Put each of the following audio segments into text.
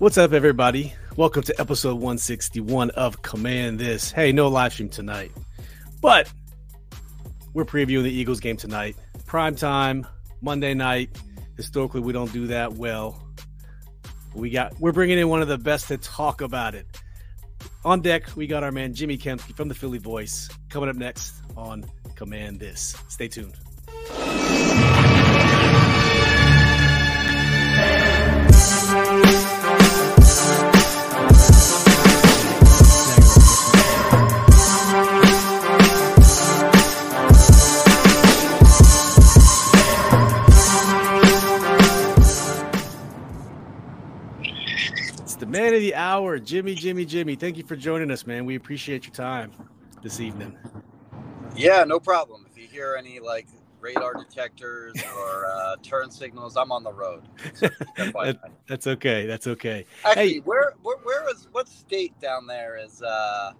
What's up, everybody? Welcome to episode 161 of Command This. Hey, no live stream tonight, but we're previewing the Eagles game tonight. Prime time, Monday night. Historically, we don't do that well. We got we're bringing in one of the best to talk about it. On deck, we got our man Jimmy Kempski from the Philly Voice coming up next on Command This. Stay tuned. Man of the hour, Jimmy, Jimmy, Jimmy. Thank you for joining us, man. We appreciate your time this evening. Yeah, no problem. If you hear any like radar detectors or uh, turn signals, I'm on the road. So That- that's okay. That's okay. Actually, Hey. where, where where is what state down there is uh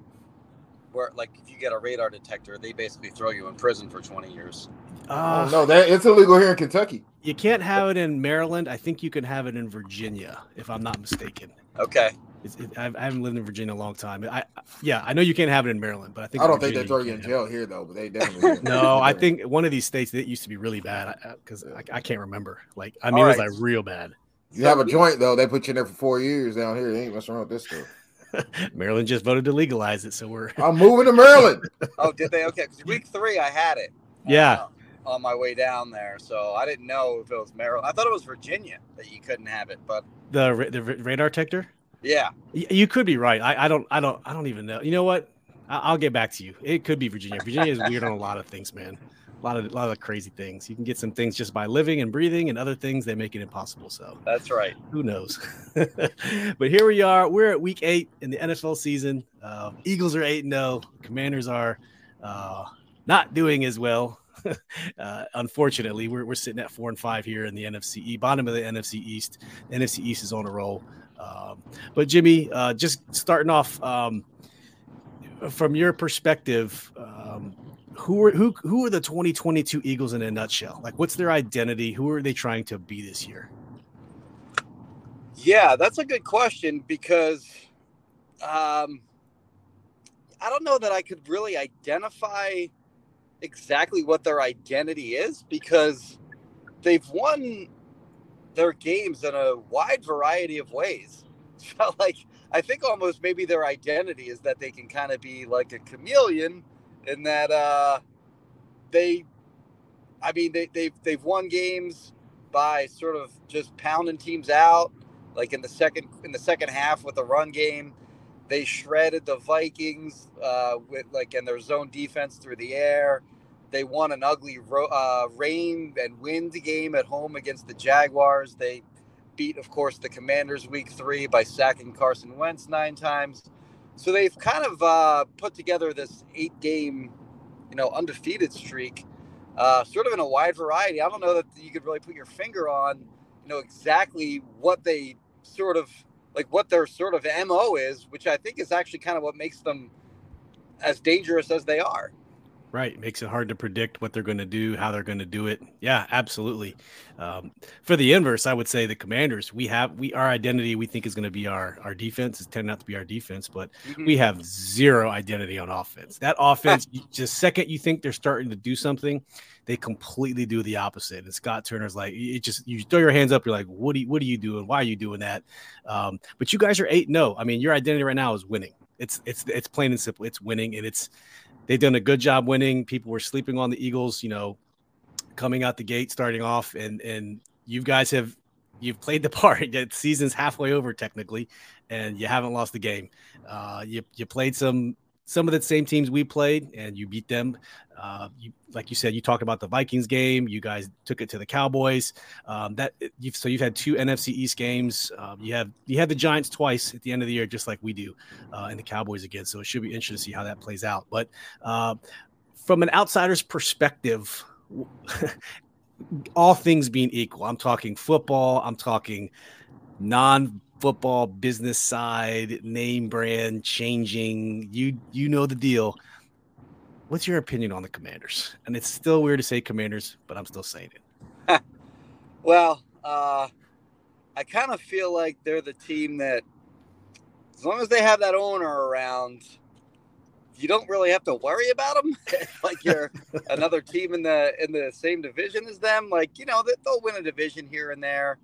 where like if you get a radar detector, they basically throw you in prison for 20 years. Uh, Oh, no, that it's illegal here in Kentucky. You can't have it in Maryland. I think you can have it in Virginia, if I'm not mistaken. Okay. It's, it, I've, I haven't lived in Virginia a long time. I, yeah, I know you can't have it in Maryland, but I think I don't think they throw you in jail here though, but they definitely. No, I think one of these states that used to be really bad because I, I can't remember. Like, I mean, All it was right. like real bad. you have a joint though. They put you in there for four years down here. They ain't messing around with this stuff. Maryland just voted to legalize it, so we're I'm moving to Maryland. Oh, did they? Okay, 'cause week three I had it. Yeah. uh, on my way down there, so I didn't know if it was Maryland. I thought it was Virginia that you couldn't have it, but the the radar detector. yeah. Y- You could be right. I, I don't. I don't. I don't even know. You know what? I, I'll get back to you. It could be Virginia. Virginia is weird on a lot of things, man. A lot of a lot of crazy things. You can get some things just by living and breathing, and other things they make it impossible. So That's right. who knows? but here we are. We're at week eight in the NFL season. Uh, Eagles are eight and zero. Commanders are uh, not doing as well. uh, unfortunately, we're, we're sitting at four and five here in the NFC bottom of the NFC East. NFC East is on a roll. Um, but Jimmy, uh, just starting off um, from your perspective, um, who are who who are the 2022 Eagles in a nutshell? Like, what's their identity? Who are they trying to be this year? Yeah, that's a good question because um, I don't know that I could really identify exactly what their identity is because they've won their games in a wide variety of ways. So, like, I think almost maybe their identity is that they can kind of be like a chameleon in that uh, they, I mean, they, they've, they've won games by sort of just pounding teams out like in the second in the second half with the run game they shredded the vikings uh, with like in their zone defense through the air they won an ugly ro- uh, rain and wind game at home against the jaguars. They beat of course the commanders week three by sacking carson wentz nine times. So they've kind of uh, put together this eight game you know undefeated streak uh, sort of in a wide variety. I don't know that you could really put your finger on you know exactly what they sort of like what their sort of mo is which i think is actually kind of what makes them as dangerous as they are Right. Makes it hard to predict what they're going to do, how they're going to do it. Yeah, absolutely. Um, for the inverse, I would say the commanders, we have, we, our identity, we think is going to be our, our defense is tending out to be our defense, but we have zero identity on offense. That offense, just second you think they're starting to do something, they completely do the opposite. And Scott Turner's like, it just, you throw your hands up, you're like, what are you, what are you doing? Why are you doing that? Um, but you guys are eight. No, I mean, your identity right now is winning. It's, it's, it's plain and simple. It's winning. And it's, they've done a good job winning. People were sleeping on the Eagles, you know, coming out the gate, starting off, and and you guys have you've played the part. The season's halfway over technically, and you haven't lost the game. Uh, you you played some some of the same teams we played, and you beat them. Uh, you like you said, you talked about the Vikings game. You guys took it to the Cowboys. Um, that you've so you've had two NFC East games. Um, you have you had the Giants twice at the end of the year, just like we do, uh, and the Cowboys again. So it should be interesting to see how that plays out. But uh, from an outsider's perspective, all things being equal, I'm talking football. I'm talking non football business side, name brand changing. You you know the deal. What's your opinion on the Commanders? And it's still weird to say Commanders, but I'm still saying it. Well, uh, I kind of feel like they're the team that, as long as they have that owner around, you don't really have to worry about them. like you're another team in the in the same division as them. Like you know they'll win a division here and there,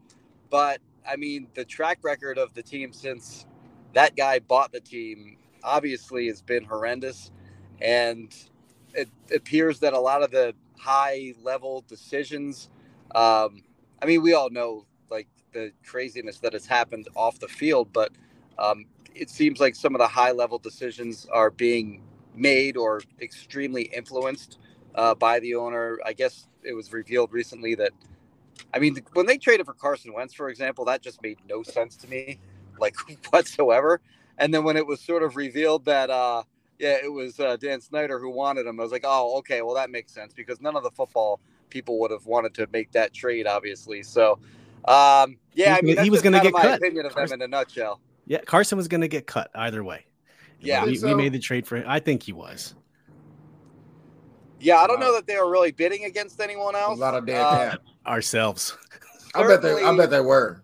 but I mean the track record of the team since that guy bought the team obviously has been horrendous, and it appears that a lot of the high level decisions. Um, I mean, we all know like the craziness that has happened off the field, but um, it seems like some of the high level decisions are being made or extremely influenced uh, by the owner. I guess it was revealed recently that, I mean, when they traded for Carson Wentz, for example, that just made no sense to me, like whatsoever. And then when it was sort of revealed that, uh, yeah, it was uh, Dan Snyder who wanted him, I was like, oh, okay, well, that makes sense because none of the football people would have wanted to make that trade, obviously. So, um, yeah, I mean, he was going to get my cut. Opinion of Carson, them in a nutshell. Yeah, Carson was going to get cut either way. Yeah, we, so. we, made the trade for him. I think he was. Yeah, I don't know that they were really bidding against anyone else. A lot of dead uh, Ourselves. I bet they. I bet they were.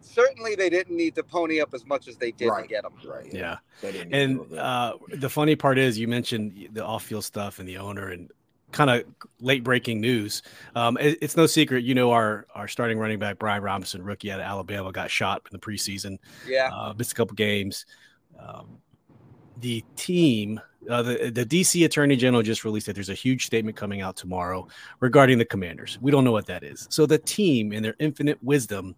Certainly, they didn't need to pony up as much as they did right. to get him. Right. Yeah. yeah. And uh, the funny part is, you mentioned the off-field stuff and the owner, and kind of late breaking news. Um, it, it's no secret, you know, our our starting running back Brian Robinson, rookie out of Alabama, got shot in the preseason. Yeah, uh, missed a couple games. Um, the team, uh, the the DC Attorney General just released that there's a huge statement coming out tomorrow regarding the Commanders. We don't know what that is. So the team, in their infinite wisdom,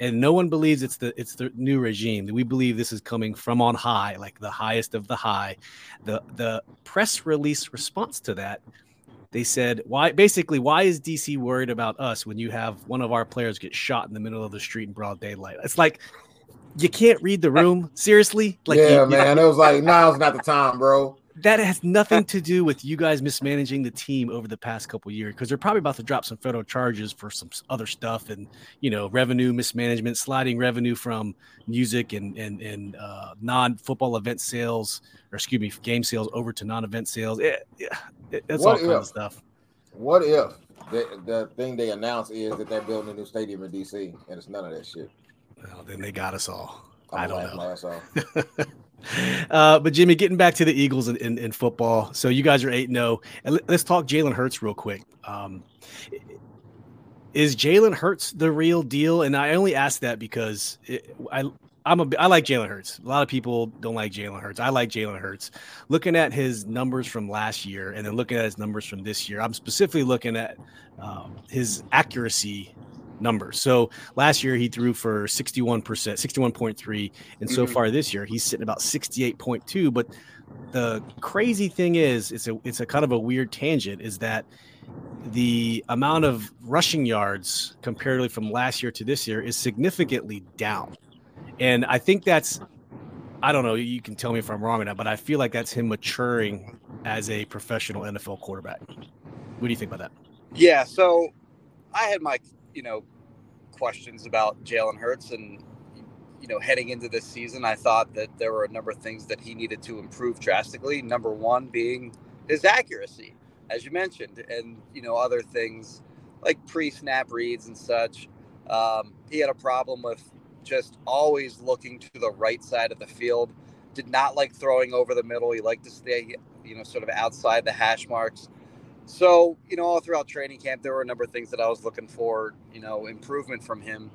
and no one believes it's the it's the new regime. We believe this is coming from on high, like the highest of the high. The the press release response to that they said why basically why is dc worried about us when you have one of our players get shot in the middle of the street in broad daylight it's like you can't read the room seriously? Like yeah you, man you, it was like now's not the time bro. That has nothing to do with you guys mismanaging the team over the past couple years because they're probably about to drop some federal charges for some other stuff and you know revenue mismanagement sliding revenue from music and and, and uh, non-football event sales or excuse me game sales over to non-event sales. It, it, it, that's what all kind of stuff. What if the, the thing they announced is that they're building a new stadium in dc and it's none of that shit well then they got us all I'm I do not know. Uh, but Jimmy, getting back to the Eagles in, in, in football. So you guys are 8 0. And let's talk Jalen Hurts real quick. Um, is Jalen Hurts the real deal? And I only ask that because it, I, I'm a, I like Jalen Hurts. A lot of people don't like Jalen Hurts. I like Jalen Hurts. Looking at his numbers from last year and then looking at his numbers from this year, I'm specifically looking at um, his accuracy numbers. So last year he threw for 61%, 61.3. And so mm-hmm. far this year he's sitting about 68.2. But the crazy thing is, it's a it's a kind of a weird tangent, is that the amount of rushing yards comparatively from last year to this year is significantly down. And I think that's I don't know, you can tell me if I'm wrong or not, but I feel like that's him maturing as a professional NFL quarterback. What do you think about that? Yeah, so I had my you know, questions about Jalen Hurts. And, you know, heading into this season, I thought that there were a number of things that he needed to improve drastically. Number one being his accuracy, as you mentioned, and, you know, other things like pre snap reads and such. Um, he had a problem with just always looking to the right side of the field. Did not like throwing over the middle. He liked to stay, you know, sort of outside the hash marks. So, you know, all throughout training camp, there were a number of things that I was looking for, you know, improvement from him.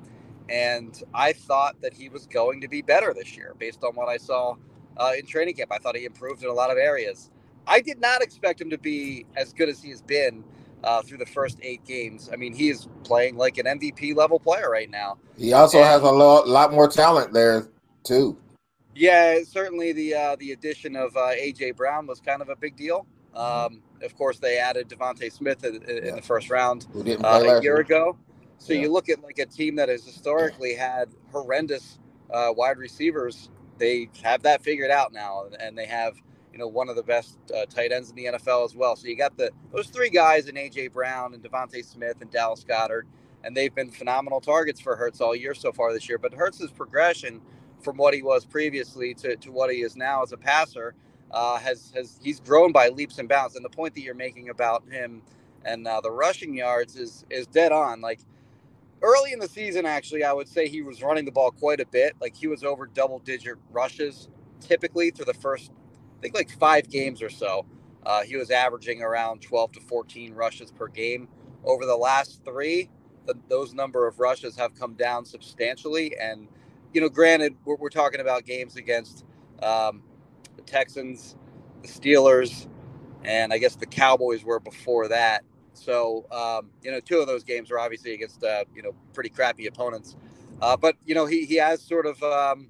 And I thought that he was going to be better this year based on what I saw uh, in training camp. I thought he improved in a lot of areas. I did not expect him to be as good as he has been uh, through the first eight games. I mean, he is playing like an MVP level player right now. He also and, has a lot, lot more talent there, too. Yeah, certainly the uh, the addition of uh, AJ Brown was kind of a big deal. Um, of course, they added DeVonta Smith in, in yeah. the first round uh, a year ago. So yeah. you look at like a team that has historically had horrendous uh, wide receivers. They have that figured out now, and they have you know one of the best uh, tight ends in the NFL as well. So you got the those three guys in AJ Brown and DeVonta Smith and Dallas Goedert, and they've been phenomenal targets for Hurts all year so far this year. But Hurts's progression from what he was previously to, to what he is now as a passer uh, has has he's grown by leaps and bounds. And the point that you're making about him and uh, the rushing yards is is dead on. Like early in the season, actually, I would say he was running the ball quite a bit. Like he was over double digit rushes typically through the first, I think, like five games or so. Uh, he was averaging around 12 to 14 rushes per game. Over the last three, the, those number of rushes have come down substantially. And, you know, granted, we're, we're talking about games against um, Texans, the Steelers, and I guess the Cowboys were before that. So, um, you know, two of those games are obviously against, uh, you know, pretty crappy opponents. Uh, but, you know, he, he has sort of um,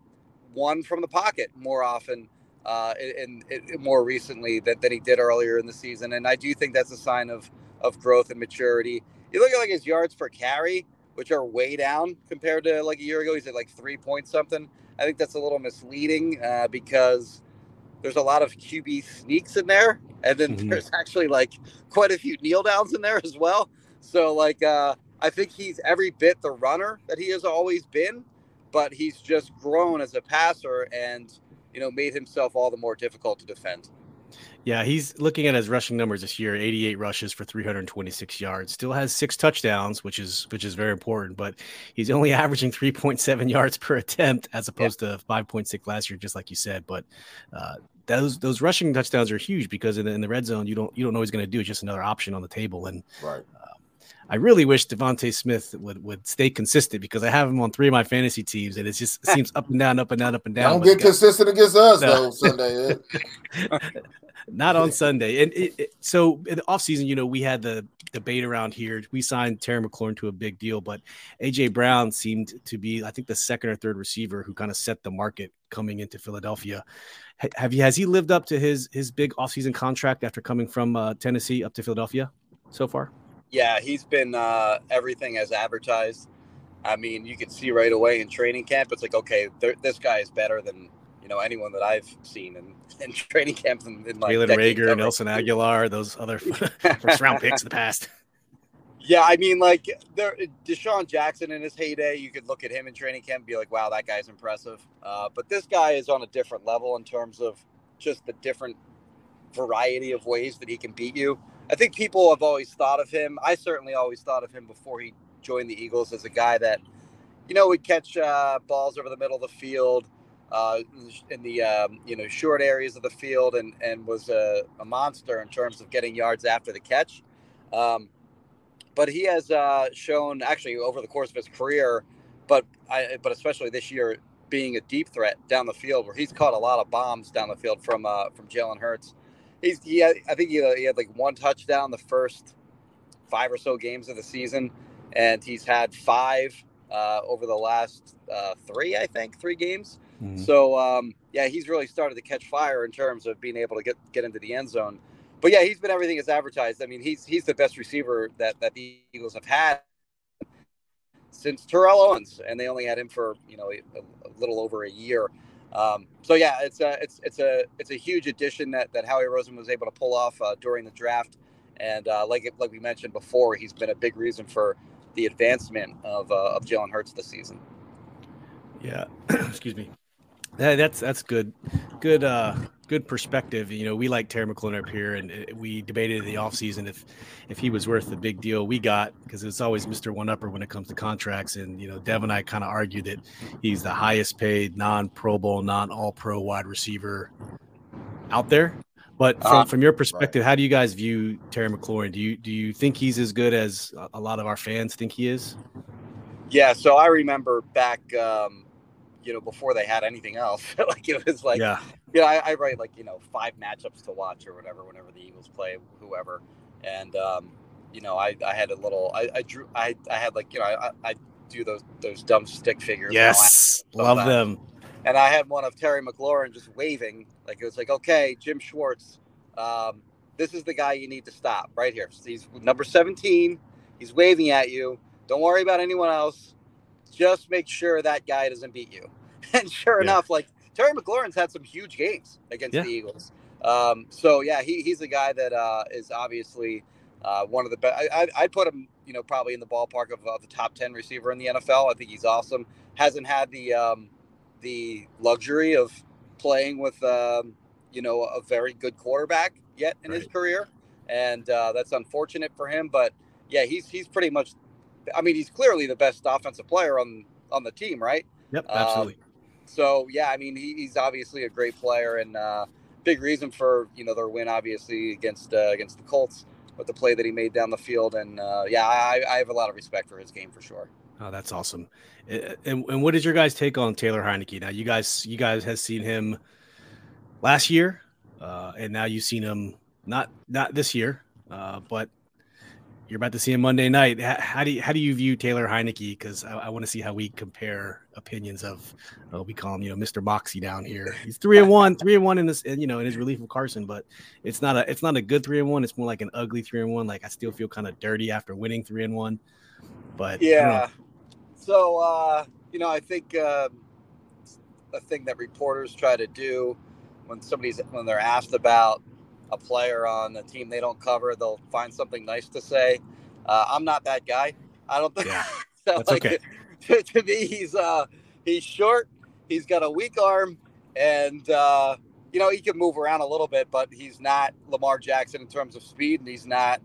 won from the pocket more often uh, and, more recently than, he did earlier in the season. And I do think that's a sign of, of growth and maturity. You look at like his yards per carry, which are way down compared to like a year ago. He's at like three point something. I think that's a little misleading uh, because there's a lot of QB sneaks in there, and then mm-hmm. there's actually like quite a few kneel downs in there as well. So like uh, I think he's every bit the runner that he has always been, but he's just grown as a passer and you know made himself all the more difficult to defend. Yeah, he's looking at his rushing numbers this year: 88 rushes for 326 yards. Still has six touchdowns, which is which is very important. But he's only averaging 3.7 yards per attempt, as opposed yeah. to 5.6 last year, just like you said. But uh, those those rushing touchdowns are huge because in the, in the red zone, you don't you don't know he's going to do. It's just another option on the table. And right. I really wish DeVonta Smith would, would stay consistent because I have him on three of my fantasy teams and it just seems up and down, up and down, up and down. Don't get consistent against us no. though Sunday. not on Sunday. And it, it, so in the offseason, you know, we had the debate around here. We signed Terry McLaurin to a big deal, but AJ Brown seemed to be, I think, the second or third receiver who kind of set the market coming into Philadelphia. Have you has he lived up to his his big offseason contract after coming from uh, Tennessee up to Philadelphia so far? Yeah, he's been uh, everything as advertised. I mean, you can see right away in training camp. It's like, okay, this guy is better than you know anyone that I've seen in, in training camp in, in like Jalen Reagor, Nelson Agholor, those other first round picks in the past. Yeah, I mean, like there, DeSean Jackson in his heyday, you could look at him in training camp and be like, "Wow, that guy's impressive." Uh, but this guy is on a different level in terms of just the different variety of ways that he can beat you. I think people have always thought of him. I certainly always thought of him before he joined the Eagles as a guy that, you know, would catch uh, balls over the middle of the field, uh, in the um, you know short areas of the field and and was a, a, monster in terms of getting yards after the catch. Um, but he has uh, shown actually over the course of his career, but I, but especially this year, being a deep threat down the field, where he's caught a lot of bombs down the field from uh, from Jalen Hurts. He's he had, I think he, he had like one touchdown the first five or so games of the season, and he's had five uh, over the last uh, three, I think, three games. Mm-hmm. So um, yeah, he's really started to catch fire in terms of being able to get get into the end zone. But yeah, he's been everything as advertised. I mean, he's he's the best receiver that that the Eagles have had since Terrell Owens, and they only had him for you know a, a little over a year. Um, so yeah, it's a it's it's a it's a huge addition that that Howie Roseman was able to pull off uh, during the draft, and uh, like like we mentioned before, he's been a big reason for the advancement of uh, of Jalen Hurts this season. Yeah, excuse me. That's that's good, good, uh, good perspective. You know, we like Terry McLaurin up here, and uh, we debated in the offseason if if he was worth the big deal we got because it's always Mister One Upper when it comes to contracts. And you know, Dev and I kind of argued that he's the highest paid non Pro Bowl, non All Pro wide receiver out there. But from, uh, from your perspective, right. how do you guys view Terry McLaurin? Do you do you think he's as good as a lot of our fans think he is? Yeah. So I remember back. Um, you know, before they had anything else. like it was like, yeah, you know, I, I, write like, you know, five matchups to watch or whatever, whenever the Eagles play whoever. And, um, you know, I, I had a little, I, I drew, I, I had like, you know, I, I do those, those dumb stick figures. Yes. Love them. And I had one of Terry McLaurin just waving. Like it was like, okay, Jim Schwartz, um, this is the guy you need to stop right here. He's number 17. He's waving at you. Don't worry about anyone else. Just make sure that guy doesn't beat you. And sure yeah. enough, like Terry McLaurin's had some huge games against yeah. the Eagles. Um, so yeah, he, he's a guy that uh, is obviously uh, one of the best. I, would put him, you know, probably in the ballpark of, of, the top ten receiver in the NFL. I think he's awesome. Hasn't had the um, the luxury of playing with, um, you know, a very good quarterback yet in right. his career, and uh, that's unfortunate for him. But yeah, he's he's pretty much I mean, he's clearly the best offensive player on on the team, right? Yep, absolutely. Um, so yeah, I mean, he, he's obviously a great player and uh, big reason for you know their win, obviously against uh, against the Colts with the play that he made down the field. And uh, yeah, I, I have a lot of respect for his game for sure. Oh, that's awesome. And, and what is your guys' take on Taylor Heinicke? Now, you guys, you guys have seen him last year, uh, and now you've seen him not not this year, uh, but you're about to see him Monday night. How, do you, how do you view Taylor Heinicke? Because I, I want to see how we compare opinions of uh, we call him you know Mr. Moxie down here. He's three and one, three and one in this you know in his relief of Carson, but it's not a it's not a good three and one. It's more like an ugly three and one. Like I still feel kind of dirty after winning three and one. But yeah, so uh, you know I think uh, a thing that reporters try to do when somebody's when they're asked about a player on the team they don't cover, they'll find something nice to say. Uh, I'm not that guy. I don't think. Yeah, so, that's like, okay. To, to, me, he's uh, he's short. He's got a weak arm, and uh, you know he can move around a little bit, but he's not Lamar Jackson in terms of speed, and he's not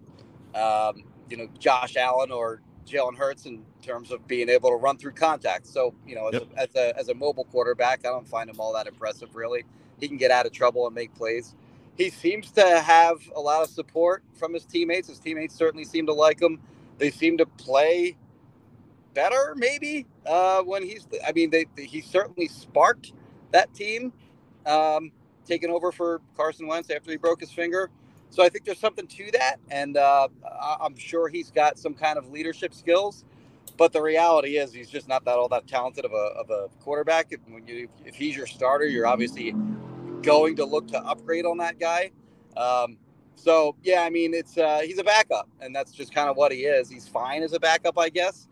um, you know Josh Allen or Jalen Hurts in terms of being able to run through contact. So you know, as, yep. a, as a as a mobile quarterback, I don't find him all that impressive. Really, he can get out of trouble and make plays he seems to have a lot of support from his teammates. His teammates certainly seem to like him. They seem to play better, maybe uh, when he's. I mean, they, he certainly sparked that team, um, taking over for Carson Wentz after he broke his finger. So I think there's something to that, and uh, I'm sure he's got some kind of leadership skills. But the reality is, he's just not that all that talented of a, of a quarterback. When you, if he's your starter, you're obviously going to look to upgrade on that guy. Um, so yeah, I mean, it's uh, he's a backup, and that's just kind of what he is. He's fine as a backup, I guess,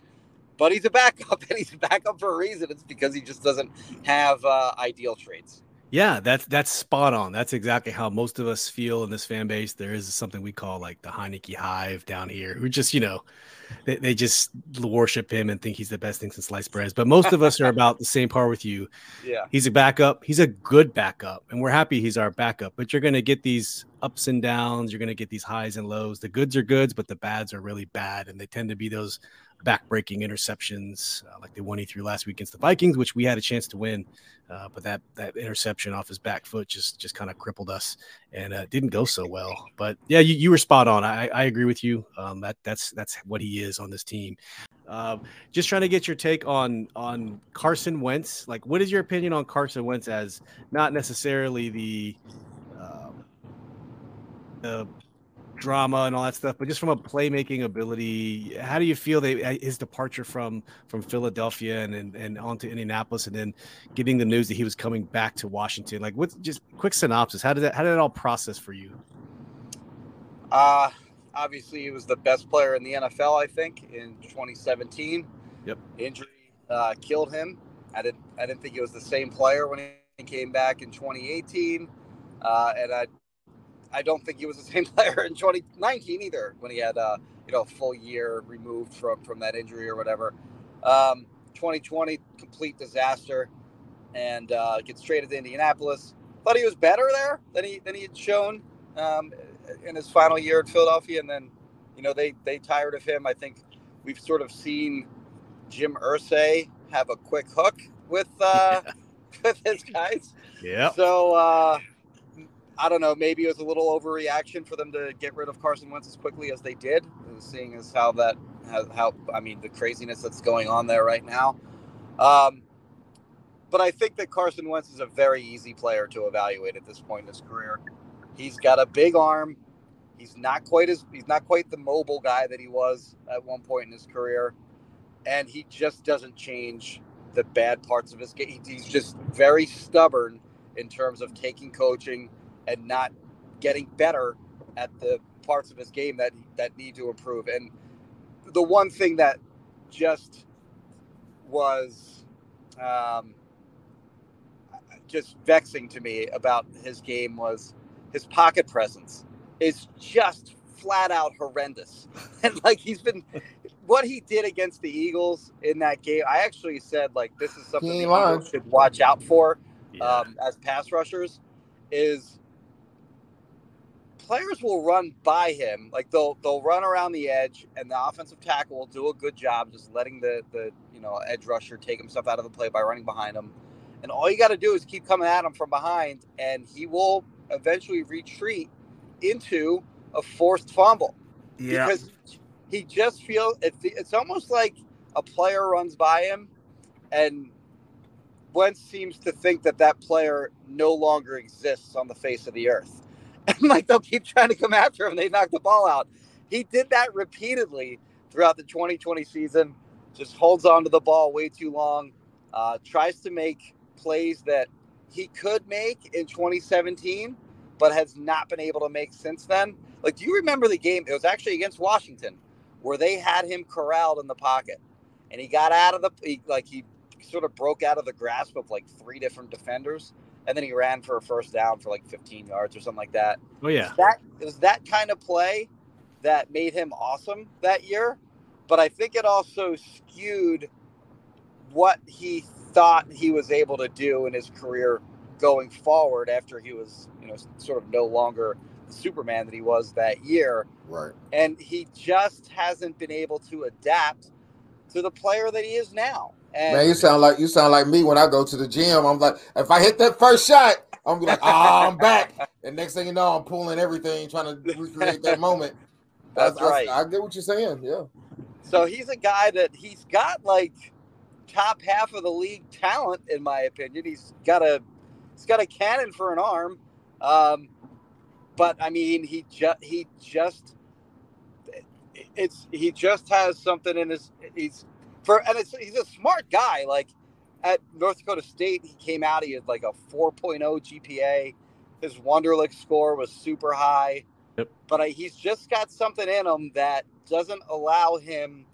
but he's a backup, and he's a backup for a reason. It's because he just doesn't have uh, ideal traits. Yeah, that's that's spot on. That's exactly how most of us feel in this fan base. There is something we call like the Heinicke Hive down here, who just you know, they, they just worship him and think he's the best thing since sliced bread. But most of us are about the same par with you. Yeah, he's a backup. He's a good backup, and we're happy he's our backup. But you're gonna get these ups and downs. You're gonna get these highs and lows. The goods are goods, but the bads are really bad, and they tend to be those backbreaking interceptions uh, like the one he threw last week against the Vikings, which we had a chance to win. Uh, but that that interception off his back foot just just kind of crippled us and uh, didn't go so well. But yeah, you, you were spot on. I, I agree with you. Um, that that's that's what he is on this team. Um, just trying to get your take on on Carson Wentz. Like, what is your opinion on Carson Wentz as not necessarily the uh, the drama and all that stuff, but just from a playmaking ability, how do you feel that uh, his departure from from Philadelphia and, and and on to Indianapolis, and then getting the news that he was coming back to Washington? Like, what? Just quick synopsis. How did that? How did it all process for you? Uh obviously he was the best player in the NFL. I think in 2017. Yep. Injury uh, killed him. I didn't. I didn't think he was the same player when he came back in 2018. Uh, and I I don't think he was the same player in 2019 either when he had uh, you know a full year removed from from that injury or whatever. Um, 2020 complete disaster, and uh, gets traded to Indianapolis. Thought he was better there than he than he had shown um, in his final year at Philadelphia, and then you know they they tired of him. I think we've sort of seen Jim Irsay have a quick hook with uh, with his guys. Yeah. So. Uh, I don't know. Maybe it was a little overreaction for them to get rid of Carson Wentz as quickly as they did, seeing as how that how, how I mean the craziness that's going on there right now. Um, but I think that Carson Wentz is a very easy player to evaluate at this point in his career. He's got a big arm. He's not quite as he's not quite the mobile guy that he was at one point in his career, and he just doesn't change the bad parts of his game. He's just very stubborn in terms of taking coaching and not getting better at the parts of his game that that need to improve. And the one thing that just was um, just vexing to me about his game was his pocket presence is just flat out horrendous. And like he's been what he did against the Eagles in that game, I actually said like this is something the Eagles should watch out for yeah. um, as pass rushers is players will run by him. Like they'll they'll run around the edge, and the offensive tackle will do a good job just letting the the you know edge rusher take himself out of the play by running behind him. And all you got to do is keep coming at him from behind, and he will eventually retreat into a forced fumble. Yeah. Because he just feels it, it's almost like a player runs by him, and Wentz seems to think that that player no longer exists on the face of the earth. And like they'll keep trying to come after him, they knock the ball out. He did that repeatedly throughout the 2020 season. Just holds on to the ball way too long. Uh, tries to make plays that he could make in 2017, but has not been able to make since then. Like, do you remember the game? It was actually against Washington, where they had him corralled in the pocket, and he got out of the he, like he sort of broke out of the grasp of like three different defenders, and then he ran for a first down for like 15 yards or something like that. Oh yeah. That it was that kind of play that made him awesome that year, but I think it also skewed what he thought he was able to do in his career going forward after he was, you know, sort of no longer the Superman that he was that year. Right. And he just hasn't been able to adapt to the player that he is now. And Man, you sound like you sound like me when I go to the gym. I'm like, if I hit that first shot, I'm like, oh, I'm back. And next thing you know, I'm pulling everything, trying to recreate that moment. That's I, I- right. I, get what you're saying. Yeah. So he's a guy that he's got like top half of the league talent, in my opinion. He's got a he's got a cannon for an arm, um, but I mean he just he just it's he just has something in his he's for and it's he's a smart guy. Like at North Dakota State, he came out he had like a 4.0 GPA. His Wonderlic score was super high Yep. but I, he's just got something in him that doesn't allow him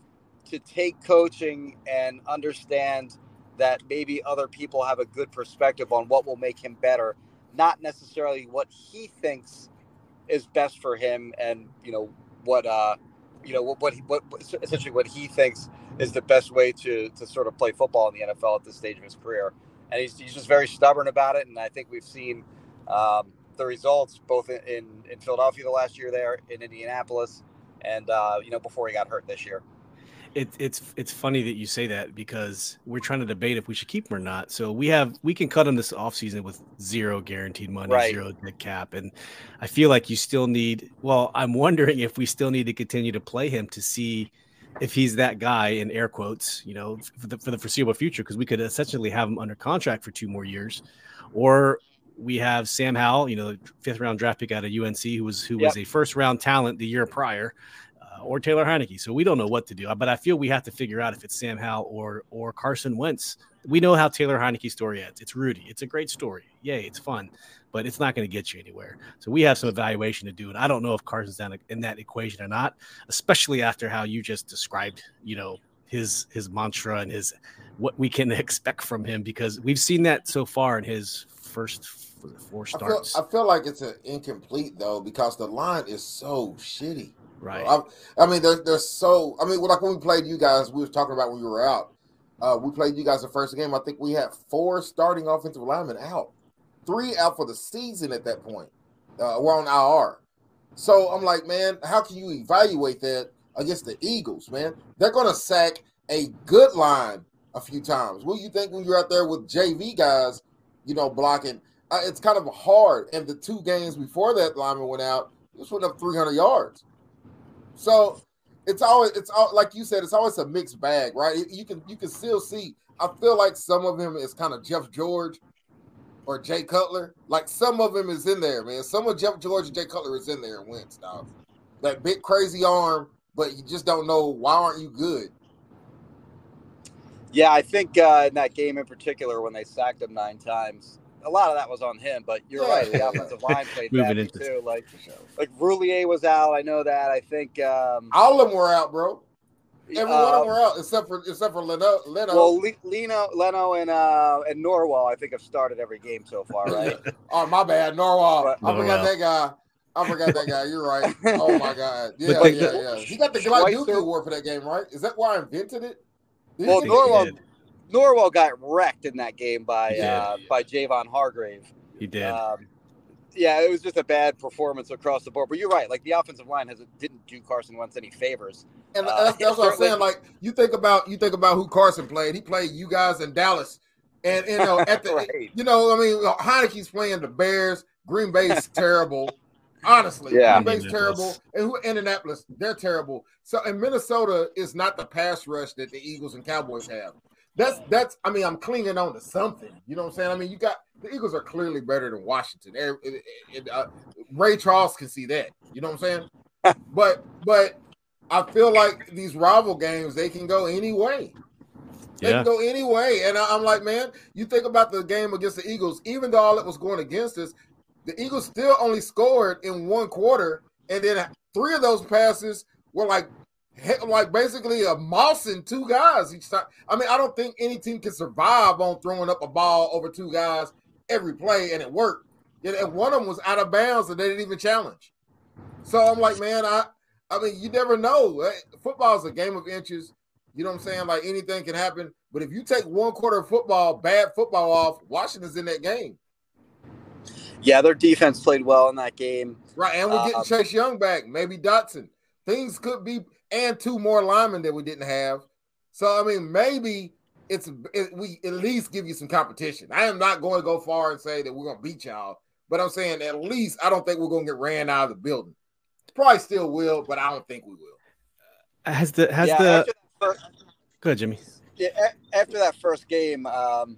to take coaching and understand that maybe other people have a good perspective on what will make him better, not necessarily what he thinks is best for him, and you know what uh, you know what what, he, what essentially what he thinks is the best way to to sort of play football in the NFL at this stage of his career, and he's he's just very stubborn about it, and I think we've seen. Um, the results both in, in, in Philadelphia the last year there in Indianapolis and uh, you know before he got hurt this year. It, it's it's funny that you say that because we're trying to debate if we should keep him or not. So we have we can cut him this offseason with zero guaranteed money, Right. zero dead cap, and I feel like you still need. Well, I'm wondering if we still need to continue to play him to see if he's that guy in air quotes, you know, for the, for the foreseeable future, because we could essentially have him under contract for two more years, or we have Sam Howell, you know, fifth round draft pick out of UNC, who was who was a first round talent the year prior, or Taylor Heinicke. So we don't know what to do. Uh, but I feel we have to figure out if it's Sam Howell or or Carson Wentz. We know how Taylor Heinicke's story ends. It's Rudy. It's a great story. Yay, it's fun, but it's not going to get you anywhere. So we have some evaluation to do, and I don't know if Carson's down in that equation or not, especially after how you just described, you know, his his mantra and his what we can expect from him because we've seen that so far in his first four I feel, starts. I feel like it's an incomplete though because the line is so shitty. Right. I, I mean, they're, they're so. I mean, like when we played you guys, we were talking about when you were out. Uh, we played you guys the first game. I think we had four starting offensive linemen out, three out for the season at that point. Uh, we're on IR. So I'm like, man, how can you evaluate that against the Eagles, man? They're going to sack a good line a few times. What do you think when you're out there with JV guys, you know, blocking? Uh, it's kind of hard. And the two games before that lineman went out, just went up 300 yards. So it's always it's all like you said, it's always a mixed bag, right? You can you can still see. I feel like some of him is kind of Jeff George or Jay Cutler. Like some of him is in there, man. Some of Jeff George and Jay Cutler is in there and Wentz, dog. That big crazy arm, but you just don't know why aren't you good? Yeah, I think uh, in that game in particular, when they sacked him nine times, a lot of that was on him. But you're Yeah. right, the offensive line played Moving badly into- too. Like like Roullier was out. I know that. I think. Um, All of them were out, bro. Every one of them were out except for except for Leno. Leno. well, Le- Leno, Leno, and uh, and Norwell, I think have started every game so far, right? oh my bad, Norwell. But- I forgot that guy. I forgot that guy. You're right. Oh my god. Yeah, But- yeah, yeah. He got the Schweitzer- Duke award for that game, right? Is that why I invented it? Did he Well, get think Norwell- did. Norwell got wrecked in that game by uh, by Javon Hargrave. He did. Um, yeah, it was just a bad performance across the board. But you're right. Like the offensive line has didn't do Carson Wentz any favors. And uh, that's, that's what I'm saying. Like you think about you think about who Carson played. He played you guys in Dallas, and you know at the right. you know I mean Heinicke's playing the Bears. Green Bay's terrible. Honestly, yeah. Green Bay's terrible, and who Indianapolis they're terrible. So and Minnesota is not the pass rush that the Eagles and Cowboys have. That's that's. I mean, I'm clinging on to something. You know what I'm saying? I mean, you got the Eagles are clearly better than Washington. It, it, it, uh, Ray Charles can see that. You know what I'm saying? but but I feel like these rival games they can go any way. They yeah. can go any way, and I, I'm like, man, you think about the game against the Eagles. Even though all it was going against us, the Eagles still only scored in one quarter, and then three of those passes were like like basically a mossing two guys each time. I mean, I don't think any team can survive on throwing up a ball over two guys every play, and it worked. And one of them was out of bounds, and they didn't even challenge. So I'm like, man, I, I mean, you never know. Football is a game of inches. You know what I'm saying? Like anything can happen. But if you take one quarter of football, bad football off, Washington's in that game. Yeah, their defense played well in that game. Right, and we're getting uh, Chase Young back, maybe Dotson. Things could be, and two more linemen that we didn't have. So I mean, maybe it's it, we at least give you some competition. I am not going to go far and say that we're going to beat y'all, but I'm saying at least I don't think we're going to get ran out of the building. Probably still will, but I don't think we will. Has the has yeah, the first, go ahead, Jimmy. Yeah, after that first game, um,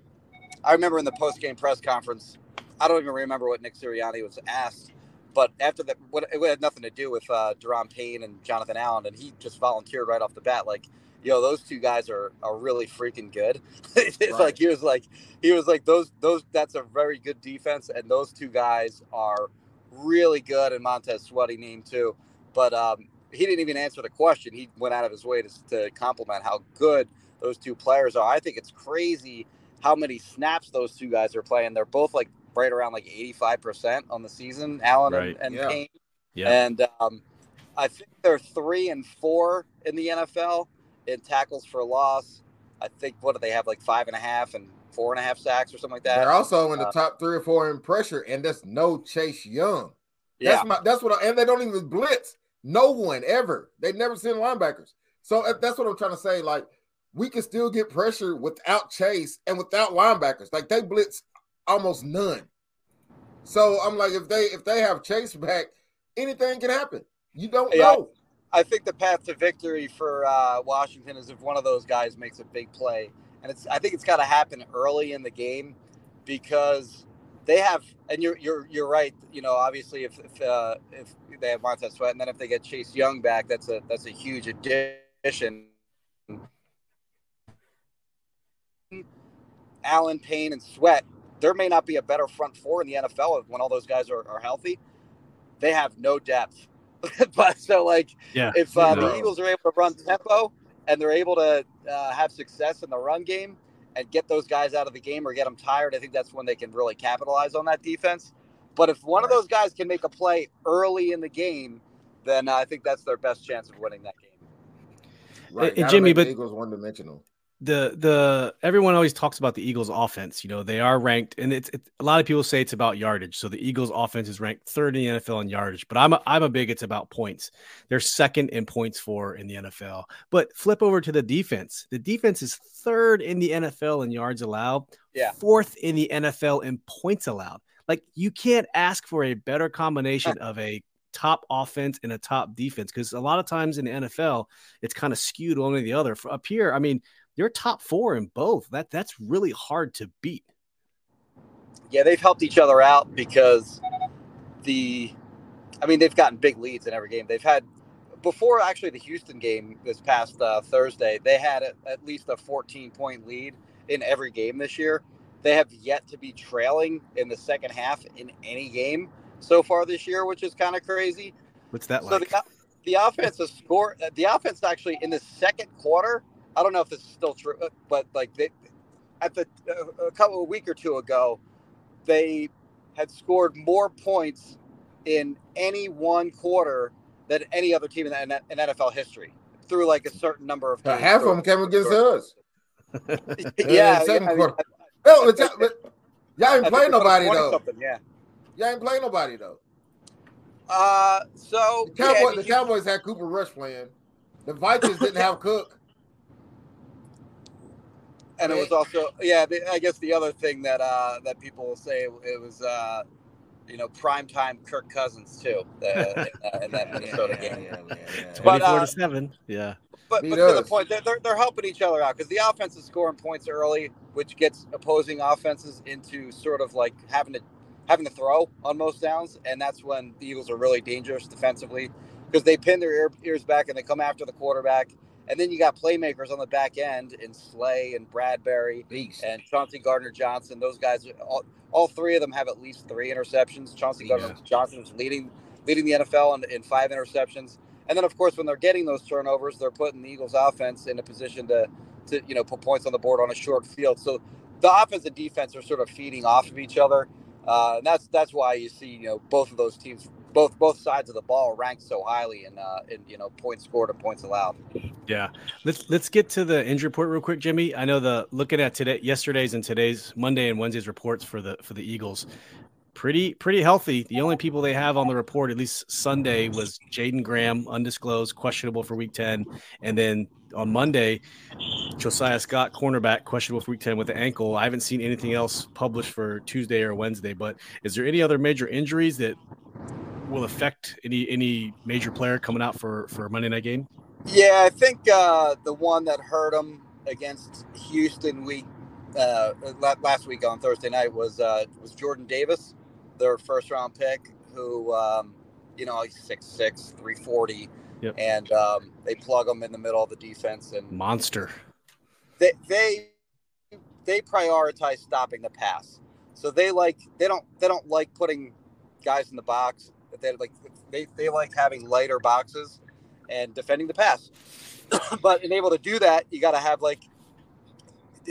I remember in the post game press conference, I don't even remember what Nick Sirianni was asked, but after that, what it had nothing to do with uh, Daron Payne and Jonathan Allen, and he just volunteered right off the bat, like yo, those two guys are are really freaking good. it's right. like he was like he was like those those that's a very good defense, and those two guys are really good. And Montez Sweaty name too, but um, he didn't even answer the question. He went out of his way to, to compliment how good those two players are. I think it's crazy how many snaps those two guys are playing. They're both like right around like 85% on the season, Allen right. and, and yeah. Payne. Yeah. And um, I think they're three and four in the NFL in tackles for loss. I think what do they have like five and a half and four and a half sacks or something like that. They're also in the uh, top three or four in pressure, and that's no Chase Young. That's yeah. my that's what I, and they don't even blitz. No one ever. They never send linebackers. So uh, that's what I'm trying to say. Like we can still get pressure without Chase and without linebackers. Like they blitz almost none. So I'm like, if they if they have Chase back, anything can happen. You don't yeah, know. I think the path to victory for uh, Washington is if one of those guys makes a big play, and it's I think it's got to happen early in the game because they have, and you're you're you're right. You know, obviously if if, uh, if they have Montez Sweat, and then if they get Chase Young back, that's a that's a huge addition. Allen, Payne, and Sweat. There may not be a better front four in the NFL when all those guys are, are healthy. They have no depth but so like, yeah, if uh, no. the Eagles are able to run tempo and they're able to uh, have success in the run game and get those guys out of the game or get them tired, I think that's when they can really capitalize on that defense. But if one right. of those guys can make a play early in the game, then uh, I think that's their best chance of winning that game. Right, and, Jimmy, but Eagles one dimensional the the everyone always talks about the Eagles offense. You know, they are ranked and it's, it's, a lot of people say it's about yardage. So the Eagles offense is ranked third in the NFL in yardage, but I'm a, I'm a big it's about points. They're second in points for in the NFL. But flip over to the defense. The defense is third in the NFL in yards allowed, yeah. fourth in the NFL in points allowed. Like you can't ask for a better combination of a top offense and a top defense because a lot of times in the NFL it's kind of skewed one or the other. For up here, I mean, you're top four in both. That that's really hard to beat. Yeah, they've helped each other out because the, I mean, they've gotten big leads in every game. They've had before actually the Houston game this past uh, Thursday. They had a, at least a 14 point lead in every game this year. They have yet to be trailing in the second half in any game so far this year, which is kind of crazy. What's that so like? The, the offense has scored. The offense actually in the second quarter I don't know if this is still true, uh, but like they, at the uh, a couple a week or two ago, they had scored more points in any one quarter than any other team in, in, in NFL history through like a certain number of. Games. Half of them came against us. yeah, yeah, I mean, no, it's, but y'all ain't playing nobody though. Yeah. Y'all ain't playing nobody though. Uh, so The, yeah, mean, the Cowboys had Cooper Rush playing. The Vikings didn't have Cook. And it was also yeah. The, I guess the other thing that uh that people will say it was uh you know primetime Kirk Cousins too uh, in, uh, that Minnesota Yeah, game. yeah, yeah, yeah, yeah. But, 24 uh, to 7. Yeah. But, but to the point, they're, they're, they're helping each other out because the offense is scoring points early, which gets opposing offenses into sort of like having to having to throw on most downs, and that's when the Eagles are really dangerous defensively because they pin their ears back and they come after the quarterback, and then you got playmakers on the back end in Slay and Bradberry Beast. and Chauncey Gardner Johnson. Those guys, all, all three of them have at least three interceptions. Chauncey Yeah. Gardner Johnson is leading leading the NFL in, in five interceptions. And then, of course, when they're getting those turnovers, they're putting the Eagles' offense in a position to, to you know, put points on the board on a short field. So the offense and defense are sort of feeding off of each other, uh, and that's that's why you see you know both of those teams, both both sides of the ball ranked so highly in uh, in you know points scored and points allowed. Yeah. Let's let's get to the injury report real quick, Jimmy. I know the looking at today yesterday's and today's Monday and Wednesday's reports for the for the Eagles. Pretty pretty healthy. The only people they have on the report, at least Sunday, was Jaden Graham, undisclosed, questionable for week 10. And then on Monday, Josiah Scott, cornerback, questionable for week 10 with the ankle. I haven't seen anything else published for Tuesday or Wednesday, but is there any other major injuries that will affect any any major player coming out for for a Monday night game? Yeah, I think uh, the one that hurt them against Houston week uh, last week on Thursday night was uh, was Jordan Davis, their first round pick, who um, you know he's 6'6", 340, Yep. and um, they plug him in the middle of the defense, and Monster. they they they prioritize stopping the pass. So they like they don't they don't like putting guys in the box. They like they, they like having lighter boxes and defending the pass. but in able to do that, you got to have like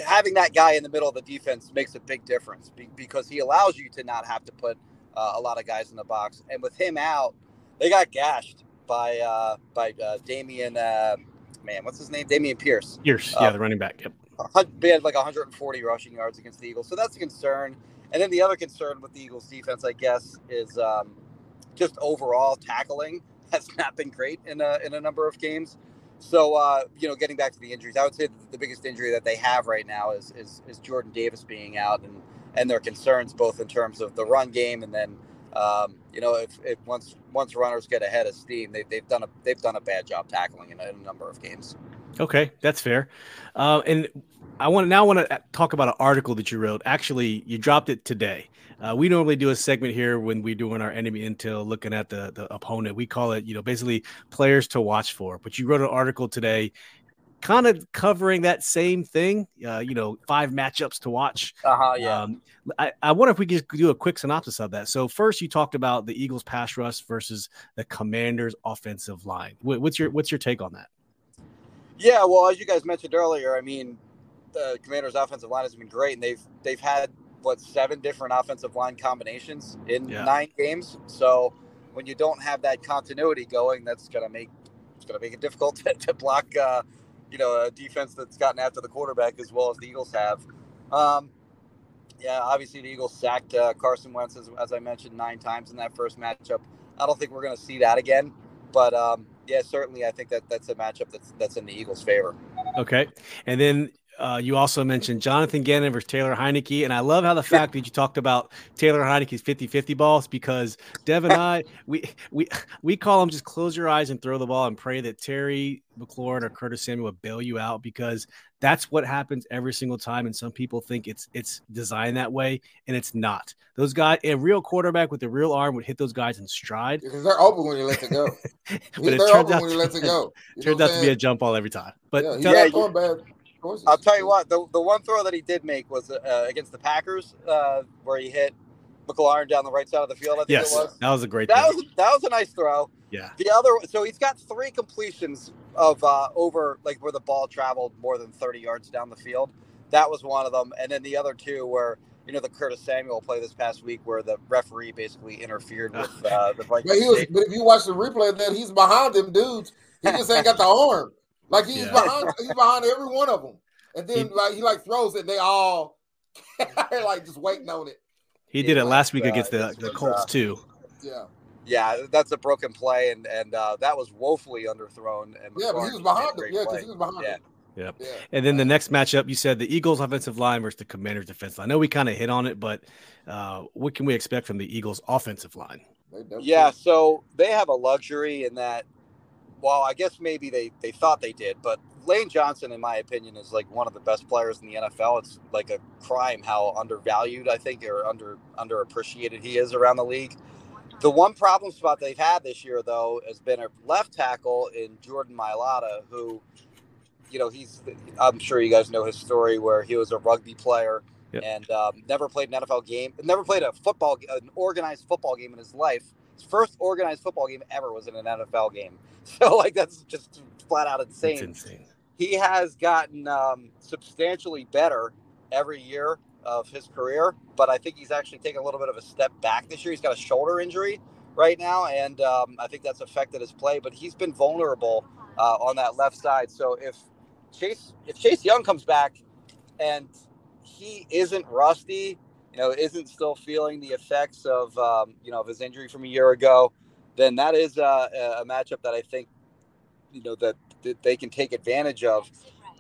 having that guy in the middle of the defense makes a big difference because he allows you to not have to put uh, a lot of guys in the box. And with him out, they got gashed by uh, by uh, Dameon. Uh, man, what's his name? Dameon Pierce. Pierce, Uh, yeah, the running back. Yep. They had like 140 rushing yards against the Eagles, so that's a concern. And then the other concern with the Eagles defense, I guess, is um, just overall tackling has not been great in a, in a number of games. So uh, you know, getting back to the injuries, I would say the biggest injury that they have right now is is, is Jordan Davis being out, and and their concerns both in terms of the run game and then um, you know if, if once once runners get ahead of steam, they, they've done a they've done a bad job tackling in a, in a number of games. Okay, that's fair. Uh, and I want to now want to talk about an article that you wrote. Actually, you dropped it today. Uh, we normally do a segment here when we're doing our enemy intel, looking at the the opponent. We call it, you know, basically players to watch for. But you wrote an article today, kind of covering that same thing. Uh, you know, five matchups to watch. Uh huh. Yeah. Um, I, I wonder if we could do a quick synopsis of that. So first, you talked about the Eagles' pass rush versus the Commanders' offensive line. What, what's your what's your take on that? Yeah, well, as you guys mentioned earlier, I mean, the Commanders' offensive line has been great, and they've they've had what seven different offensive line combinations in Yeah. nine games. So when you don't have that continuity going, that's gonna make it's gonna make it difficult to, to block, uh, you know, a defense that's gotten after the quarterback as well as the Eagles have. Um, yeah, obviously the Eagles sacked uh, Carson Wentz as, as I mentioned nine times in that first matchup. I don't think we're gonna see that again, but um, yeah, certainly I think that that's a matchup that's that's in the Eagles' favor. Okay. And then uh, you also mentioned Jonathan Gannon versus Taylor Heinicke. And I love how the fact that you talked about Taylor Heinicke's 50 50 balls because Dev and I, we, we, we call them just close your eyes and throw the ball and pray that Terry McLaurin or Curtis Samuel bail you out because that's what happens every single time. And some people think it's it's designed that way, and it's not. Those guys, a real quarterback with a real arm would hit those guys in stride. Because they're open when you let it go. But it turns out, when you let it go. You turns out to be a jump ball every time. But yeah, he's tell- Yeah, not throwing bad choices. I'll tell you what, the, the one throw that he did make was uh, against the Packers, uh, where he hit McLaurin down the right side of the field. I think yes, it was. that was a great That thing. was that was a nice throw. yeah. The other, so he's got three completions of uh, over like where the ball traveled more than thirty yards down the field. That was one of them, and then the other two were you know the Curtis Samuel play this past week where the referee basically interfered with uh, the Vikings. But he was, but if you watch the replay of that, he's behind them dudes. He just ain't got the arm. Like he's Yeah. behind, he's behind every one of them. And then He- like he like throws it, they all like just waiting on it. He did it last week uh, against the, the Colts uh, too. Yeah, Yeah, that's a broken play, and and uh, that was woefully underthrown. And yeah, but he was behind him. Yeah, because he was behind Yeah. him. Yep. Yeah. And then the next matchup, you said the Eagles offensive line versus the Commanders defense line. I know we kind of hit on it, but uh, what can we expect from the Eagles offensive line? Yeah, so they have a luxury in that. Well, I guess maybe they they thought they did, but Lane Johnson, in my opinion, is like one of the best players in the NFL. It's like a crime how undervalued I think or under underappreciated he is around the league. The one problem spot they've had this year, though, has been a left tackle in Jordan Mailata, who, you know, he's. I'm sure you guys know his story where he was a rugby player Yep. and um, never played an NFL game, never played a football, an organized football game in his life. First organized football game ever was in an NFL game. So, like, that's just flat out It's insane insane. he has gotten um, substantially better every year of his career, but I think he's actually taken a little bit of a step back this year. He's got a shoulder injury right now, and um, I think that's affected his play. But he's been vulnerable uh, on that left side. So if Chase if Chase Young comes back and he isn't rusty, you know, isn't still feeling the effects of um, you know of his injury from a year ago, then that is uh, a matchup that I think you know that, that they can take advantage of.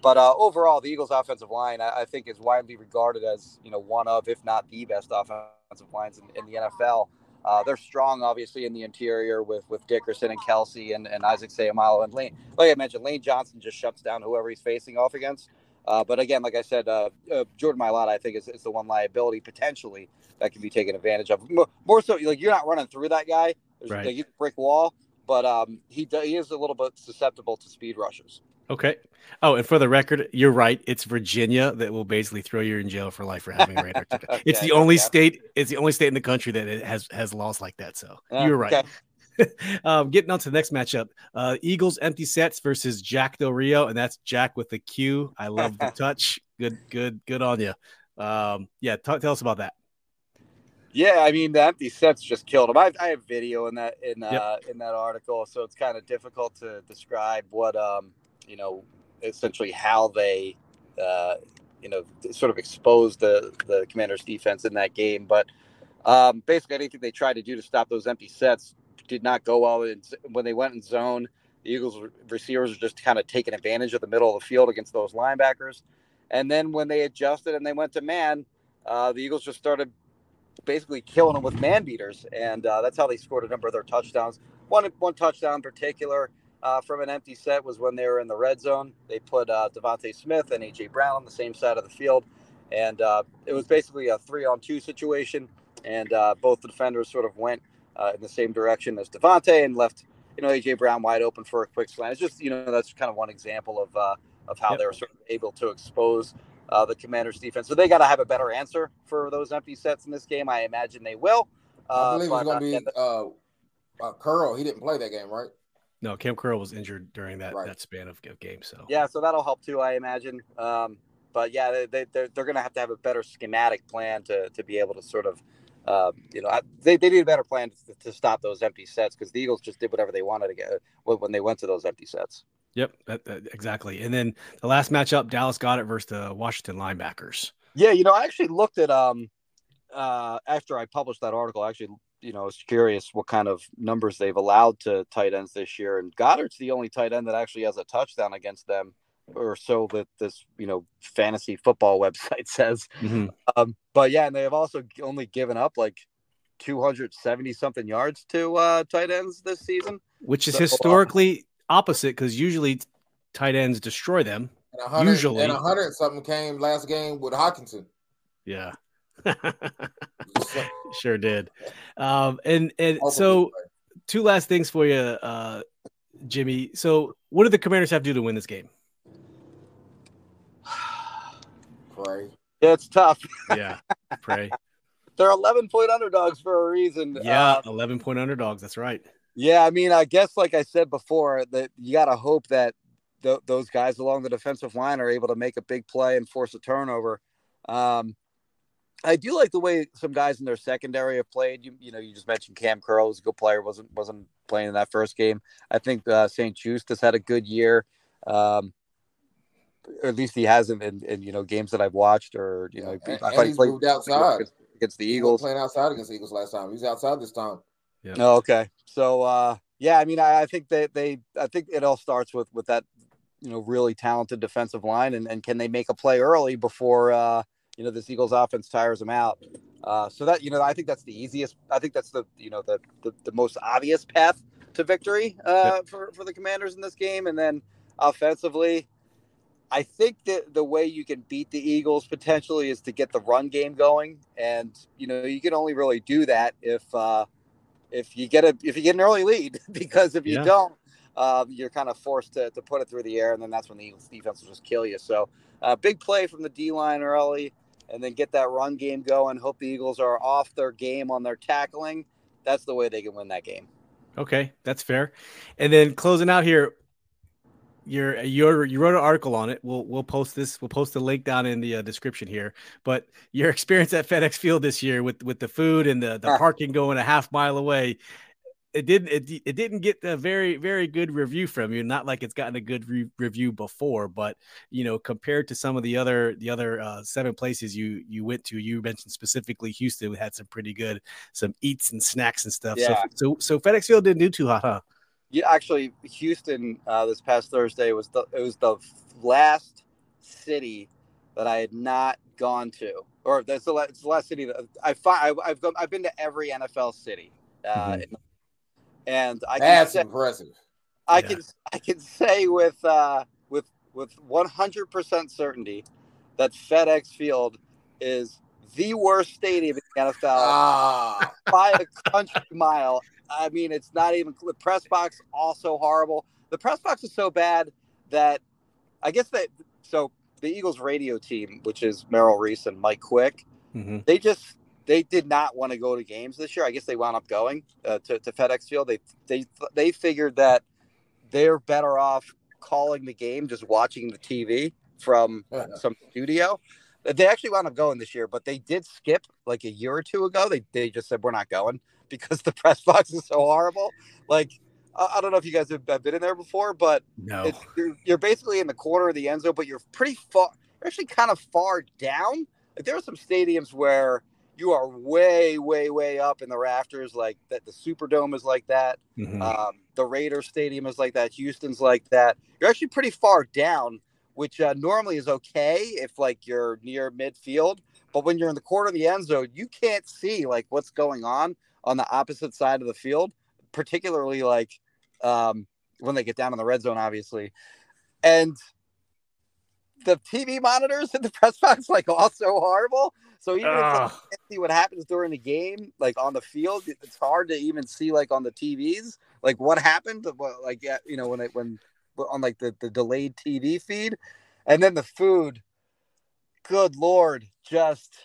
But uh, overall, the Eagles' offensive line, I, I think, is widely regarded as you know one of, if not the best offensive lines in, in the NFL. Uh, they're strong, obviously, in the interior with with Dickerson and Kelce and, and Isaac Seumalo and Lane. Like I mentioned, Lane Johnson just shuts down whoever he's facing off against. Uh, but again, like I said, uh, uh, Jordan Mailata, I think, is, is the one liability potentially that can be taken advantage of. More, more so, like you're not running through that guy. There's Right. like, a brick wall, but um, he do, he is a little bit susceptible to speed rushes. Okay. Oh, and for the record, you're right. It's Virginia that will basically throw you in jail for life for having a radar. ticket. It's Okay, the only okay. state. It's the only state in the country that it has has laws like that. So Yeah, you're right. okay. um, getting on to the next matchup, uh, Eagles empty sets versus Jack Del Rio, and that's Jack with the Q. I love the touch. Good, good, good on you. Um, yeah, t- tell us about that. Yeah, I mean the empty sets just killed him. I, I have video in that in uh, in that article, so it's kind of difficult to describe what um you know essentially how they uh, you know sort of exposed the the Commanders' defense in that game. But um, basically, anything they tried to do to stop those empty sets did not go well. And when they went in zone, the Eagles receivers were just kind of taking advantage of the middle of the field against those linebackers. And then when they adjusted and they went to man, uh, the Eagles just started basically killing them with man beaters, and uh, that's how they scored a number of their touchdowns. One one touchdown in particular uh, from an empty set was when they were in the red zone. They put uh, DeVonta Smith and AJ Brown on the same side of the field, and uh, it was basically a three-on-two situation. And uh, both the defenders sort of went uh, in the same direction as DeVonta and left, you know, AJ Brown wide open for a quick slant. It's just you know that's kind of one example of uh, of how Yep. they were sort of able to expose uh, the Commanders' defense. So they got to have a better answer for those empty sets in this game. I imagine they will. I Uh, believe it's going uh, to be uh, uh, Curl. He didn't play that game, right? No, Cam Curl was injured during that Right. that span of, of games. So yeah, so that'll help too, I imagine. Um, but yeah, they, they, they're, they're going to have to have a better schematic plan to, to be able to sort of, um, you know, I- they, they need a better plan to, to stop those empty sets because the Eagles just did whatever they wanted to get when when they went to those empty sets. Yep, that, that- exactly. And then the last matchup, Dallas Goedert versus the Washington linebackers. Yeah, you know, I actually looked at um uh after I published that article, I actually, you know, I was curious what kind of numbers they've allowed to tight ends this year. And Goedert's the only tight end that actually has a touchdown against them, or so that this, you know, fantasy football website says. Mhm. Um, but yeah, and they have also only given up like 270 something yards to uh tight ends this season. Which is So, uh, historically opposite because usually tight ends destroy them. And hundred Usually- and a hundred something came last game with Hockenson. Yeah. Sure did. Um, and and hopefully so two last things for you, uh, Jimmy. So what do the Commanders have to do to win this game? Pray. Yeah, it's tough. Yeah, pray. They're 11 point underdogs for a reason. Yeah, Uh, eleven point underdogs. That's right. Yeah, I mean, I guess like I said before, that you got to hope that th- those guys along the defensive line are able to make a big play and force a turnover. Um, I do like the way some guys in their secondary have played. You, you know, you just mentioned Cam Curl was a good player, wasn't wasn't playing in that first game. I think uh, St-Juste has had a good year, um, or at least he hasn't in, in you know games that I've watched, or you know, And- I and thought he he's played- moved outside. against the He Eagles. wasn't playing outside against the Eagles last time. He's outside this time. Oh, okay. So uh yeah, I mean I, I think they they I think it all starts with with that you know really talented defensive line and, and can they make a play early before uh you know this Eagles offense tires them out. Uh so that you know I think that's the easiest I think that's the you know the the, the most obvious path to victory uh for for the Commanders in this game and then offensively I think that the way you can beat the Eagles potentially is to get the run game going, and you know you can only really do that if uh, if you get a if you get an early lead, because if you Yeah. don't, um, you're kind of forced to, to put it through the air, and then that's when the Eagles defense will just kill you. So, uh, big play from the D line early, and then get that run game going. Hope the Eagles are off their game on their tackling. That's the way they can win that game. Okay, that's fair. And then closing out here, you're you're you wrote an article on it. We'll we'll post this. We'll post the link down in the uh, description here. But your experience at FedEx Field this year with with the food and the the Ah. parking going a half mile away, it didn't it, it didn't get a very very good review from you. Not like it's gotten a good re- review before, but you know compared to some of the other the other uh, seven places you you went to, you mentioned specifically Houston had some pretty good some eats and snacks and stuff. Yeah. So so so FedEx Field didn't do too hot, huh? Yeah, actually, Houston uh, this past Thursday was the it was the last city that I had not gone to, or that's the, la- it's the last city that I find I've gone, I've been to every NFL city, uh, and I can That's say, impressive. I Yeah. can I can say with uh, with with one hundred percent certainty that FedEx Field is the worst stadium in the NFL Ah, by a country mile. I mean, it's not even the press box also horrible. The press box is so bad that I guess that so the Eagles radio team, which is Merrill Reese and Mike Quick, Mhm. they just they did not want to go to games this year. I guess they wound up going uh, to, to FedEx Field. They they they figured that they're better off calling the game just watching the TV from some studio. They actually wound up going this year, but they did skip like a year or two ago. They they just said we're not going because the press box is so horrible. Like I, don't know if you guys have, been in there before, but No. you're, you're basically in the corner of the end zone, but you're pretty far. You're actually kind of far down. Like there are some stadiums where you are way, way, way up in the rafters. Like that, the Superdome is like that. Mhm. Um, the Raiders Stadium is like that. Houston's like that. You're actually pretty far down, which uh, normally is okay if like you're near midfield. But when you're in the corner of the end zone, you can't see like what's going on on the opposite side of the field, particularly like um, when they get down in the red zone, obviously. And the TV monitors in the press box like also horrible. So even if you can't see what happens during the game, like on the field, it's hard to even see like on the TVs, like what happened, like yeah, you know when it when on like the, the delayed TV feed, and then the food. Good lord, just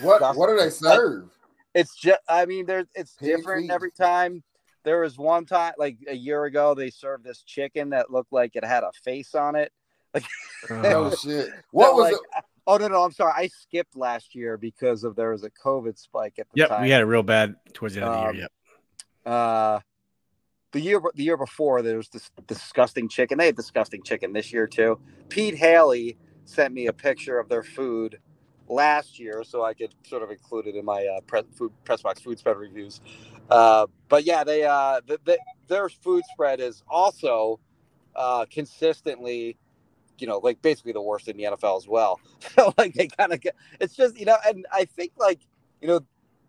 what disgusting. what do they serve? It's just, I mean, there's it's Pig different feet. every time. There was one time, like a year ago, they served this chicken that looked like it had a face on it. like Oh shit! What So, was like, it? Oh no, no, I'm sorry. I skipped last year because of there was a COVID spike at the yep, time. we had it real bad towards the end of the Um, year. Yep. uh the year the year before there was this disgusting chicken. They had disgusting chicken this year too. Pete Haley sent me a picture of their food last year, so I could sort of include it in my uh, press food press box food spread reviews. Uh, but yeah, they uh, the, the, their food spread is also uh, consistently, you know, like basically the worst in the NFL as well. So like they kind of get it's just you know, and I think like you know,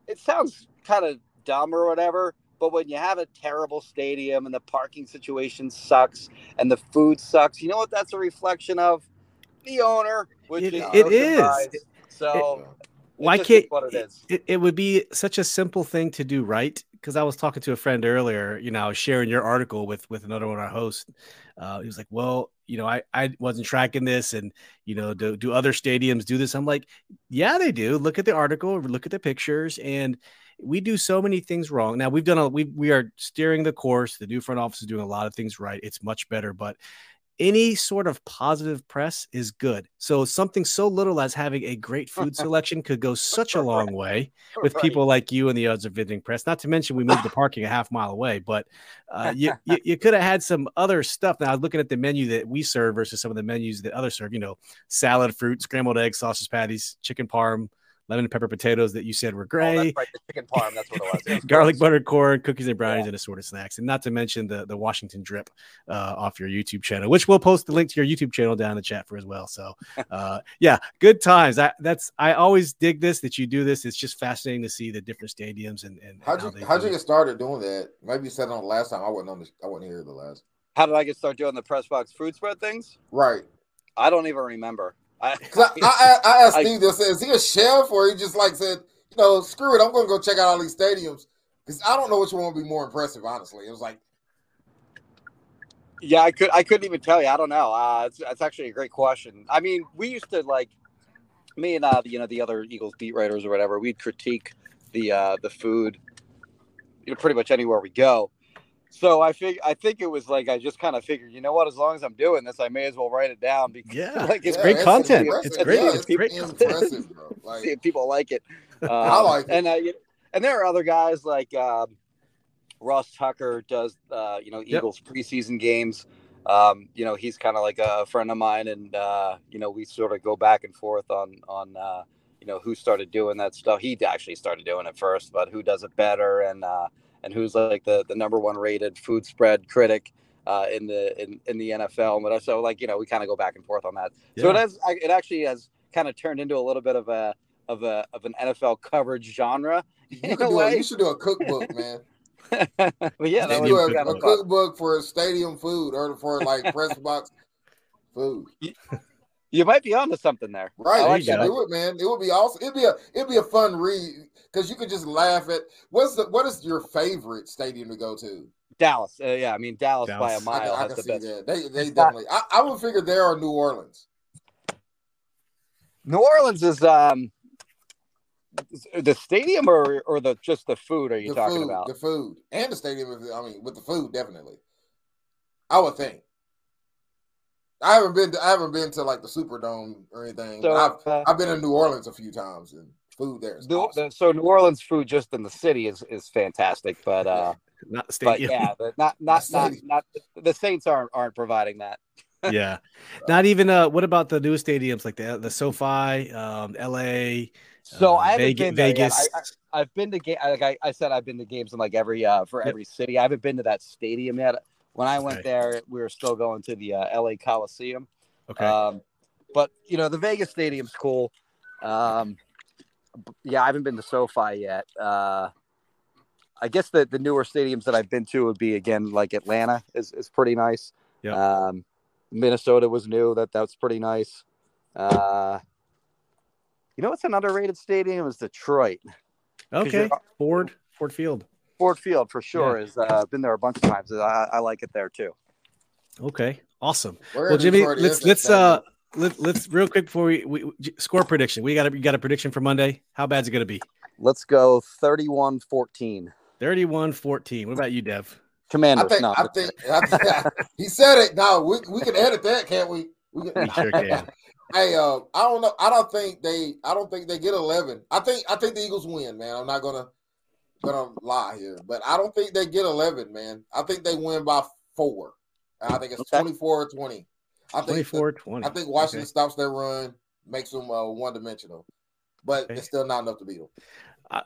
it sounds kind of dumb or whatever. But when you have a terrible stadium and the parking situation sucks and the food sucks, you know what that's a reflection of? The owner, which It- is it no is. surprise. So Why can't what it is? It, it would be such a simple thing to do right because I was talking to a friend earlier, you know, sharing your article with with another one of our hosts. Uh, he was like, "Well, you know, I I wasn't tracking this, and you know, do do other stadiums do this?" I'm like, "Yeah, they do. Look at the article, look at the pictures, and we do so many things wrong. Now we've done a we we are steering the course. The new front office is doing a lot of things right. It's much better, but any sort of positive press is good. So something so little as having a great food selection could go such a long way with Right. people like you and the others of visiting press. Not to mention we moved the parking a half mile away, but uh, you, you you could have had some other stuff. Now I was looking at the menu that we serve versus some of the menus that others serve. You know, salad, fruit, scrambled eggs, sausage patties, chicken parm, lemon pepper potatoes that you said were Oh, that's right, the chicken parm. That's what it was. It was garlic butter corn, cookies and brownies, Yeah. and assorted snacks, and not to mention the the Washington drip uh, off your YouTube channel, which we'll post the link to your YouTube channel down in the chat for as well. So, uh, yeah, good times. I, that's I always dig this that you do this. It's just fascinating to see the different stadiums and, and, and How'd you they how'd you get started doing that? Maybe you said on the last time. I wasn't on the I wasn't here the last. How did I get started doing the press box food spread things? Right. I don't even remember. I, I, I, I asked Steve this, is he a chef or he just like said, you know, screw it, I'm gonna go check out all these stadiums. Because I don't know which one would be more impressive, honestly. It was like, Yeah, I could. I couldn't even tell you. I don't know. Uh, it's, it's actually a great question. I mean, we used to like me and uh, you know the other Eagles beat writers or whatever. We'd critique the uh, the food, you know, pretty much anywhere we go. So I fig- I think it was like I just kind of figured, you know what? As long as I'm doing this, I may as well write it down because Yeah, like it's yeah, great content. It's great. Yeah, It's great content. impressive, bro. Like, see if people like it. Uh, I like it. And uh, and there are other guys like um, Ross Tucker does uh, you know Yep. Eagles preseason games. Um, you know he's kind of like a friend of mine, and uh, you know we sort of go back and forth on on uh, you know who started doing that stuff. He actually started doing it first, but who does it better, and uh, and who's like the the number one rated food spread critic. Uh, in the in, in the NFL, but so like you know we kind of go back and forth on that. So it has it actually has kind of turned into a little bit of a of a of an NFL coverage genre you, could do a, you should do a cookbook, man. but yeah, that You was do a, food kind a cookbook for stadium food or for like press box food. You might be onto something there. Right, I There like you you should do it, man. It would be awesome. It'd be a it'd be a fun read because you could just laugh at what's the what is your favorite stadium to go to? Dallas. Uh, yeah, I mean Dallas, by a Dallas. I, mile I has can the see best. that. They they It's not- definitely. I, I would figure there are New Orleans. New Orleans is um the stadium or or the just the food are you the talking food, about? the food, and the stadium. I mean, with the food, definitely. I would think. I haven't been. To, I haven't been to like the Superdome or anything. So, I've uh, I've been in New Orleans a few times, and food there is New- awesome. the- so New Orleans food just in the city is is fantastic, but uh Not the but stadium. yeah, but not not The not not the Saints aren't aren't providing that. yeah. Not even uh what about the new stadiums like the the SoFi, um, LA, So uh, I haven't Veg- been there. Vegas. I, I, I've been to game. Like I, I said, I've been to games in like every uh for Yep. every city. I haven't been to that stadium yet. When I went Okay. there, we were still going to the uh, LA Coliseum. okay. Um, but you know, the Vegas Stadium's cool. Um, yeah, I haven't been to SoFi yet. Uh, I guess the the newer stadiums that I've been to would be again like Atlanta is is pretty nice. Yep. Um, Minnesota was new. That that's pretty nice. Uh, you know what's an underrated stadium is Detroit. okay. Ford, Ford Field. Ford Field for sure is uh, been there a bunch of times. I, I like it there too. Okay. Awesome. Where well, Jimmy, Detroit let's let's uh let, let's real quick before we, we we- score prediction. We got a you got a prediction for Monday. How bad's it going to be? Let's go 31-14. 31-14. What about you, Dev? Commander. I Commanders. think. no, I think. I think he said it. No, we we can edit that, can't we? We can, We sure can. Hey, uh, I don't know. I don't think they. I don't think they get eleven. I think. I think the Eagles win, man. I'm not gonna gonna lie here, but I don't think they get eleven, man. I think they win by four. I think it's Okay. 24 or 20. I think 24-20. I think Washington Okay. stops their run, makes them uh, one dimensional, but Okay. it's still not enough to beat them.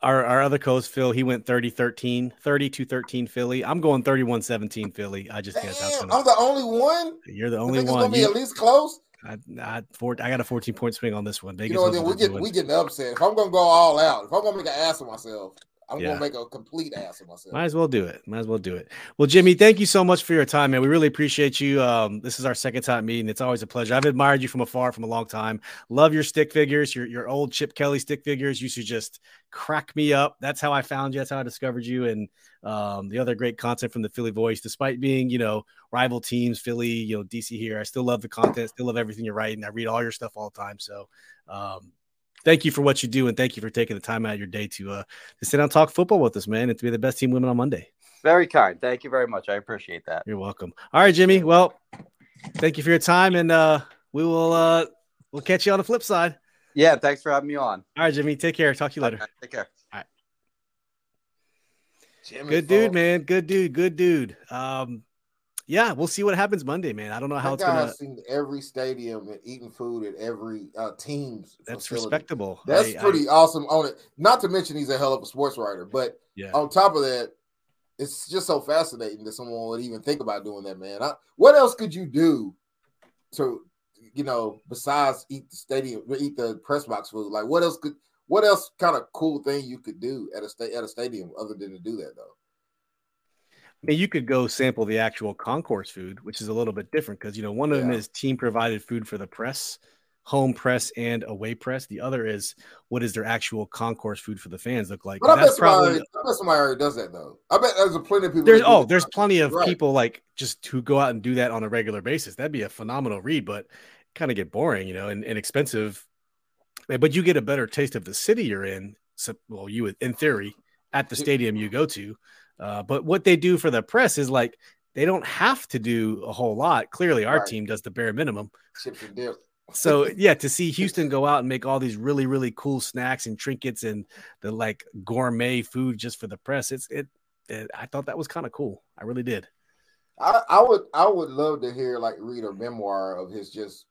Our, our other coach, Phil, he went 30 13, 32 13 Philly. I'm going 31 17 Philly. I just guess that's gonna, I'm the only one. you're the I only think it's one. gonna be You- at least close. I, I, four, I got a 14 point swing on this one. Vegas you know Then we they're get doing. we getting upset. If I'm gonna go all out, if I'm gonna make an ass of myself, I'm Yeah. gonna make a complete ass of myself. Might as well do it. Might as well do it. Well, Jimmy, thank you so much for your time, man. We really appreciate you. Um, this is our second time meeting. It's always a pleasure. I've admired you from afar from a long time. Love your stick figures, your your old Chip Kelly stick figures. Used to just crack me up. That's how I found you. That's how I discovered you, and um, the other great content from the Philly Voice. Despite being, you know, rival teams, Philly, you know, DC here, I still love the content. Still love everything you're writing. I read all your stuff all the time. So. Um, Thank you for what you do, and thank you for taking the time out of your day to uh, to sit down and talk football with us, man, and to be the best team women on Monday. Very kind. Thank you very much. I appreciate that. You're welcome. All right, Jimmy. Well, thank you for your time, and uh, we will uh, we'll catch you on the flip side. Yeah, thanks for having me on. All right, Jimmy. Take care. Talk to you later. Okay, take care. Jimmy Good dude, man. Good dude. Good dude. Um, yeah, we'll see what happens Monday, man. I don't know how That it's gonna. seen every stadium and eating food at every uh, team's. That's facility. respectable. That's I- I- pretty awesome on it. Not to mention he's a hell of a sports writer, but yeah. on top of that, it's just so fascinating that someone would even think about doing that, man. I, what else could you do to, you know, besides eat the stadium, eat the press box food? Like, what else could, what else kind of cool thing you could do at a state at a stadium other than to do that though? I mean, you could go sample the actual concourse food, which is a little bit different because you know one of them is team provided food for the press, home press and away press. The other is what is their actual concourse food for the fans look like? But I bet, That's somebody, probably I bet somebody already does that though. I bet there's a plenty of people. there's oh there's plenty of Right. people like just who go out and do that on a regular basis. That'd be a phenomenal read, but kind of get boring, you know, and, and expensive. But you get a better taste of the city you're in. So, well, you would, in theory, at the stadium you go to. Uh, but what they do for the press is like they don't have to do a whole lot. Clearly, our Right. team does the bare minimum. chips and dip. So yeah, to see Houston go out and make all these really really cool snacks and trinkets and the like gourmet food just for the press, it's it. it I thought that was kind of cool. I really did. I, I would I would love to hear like read a memoir of his just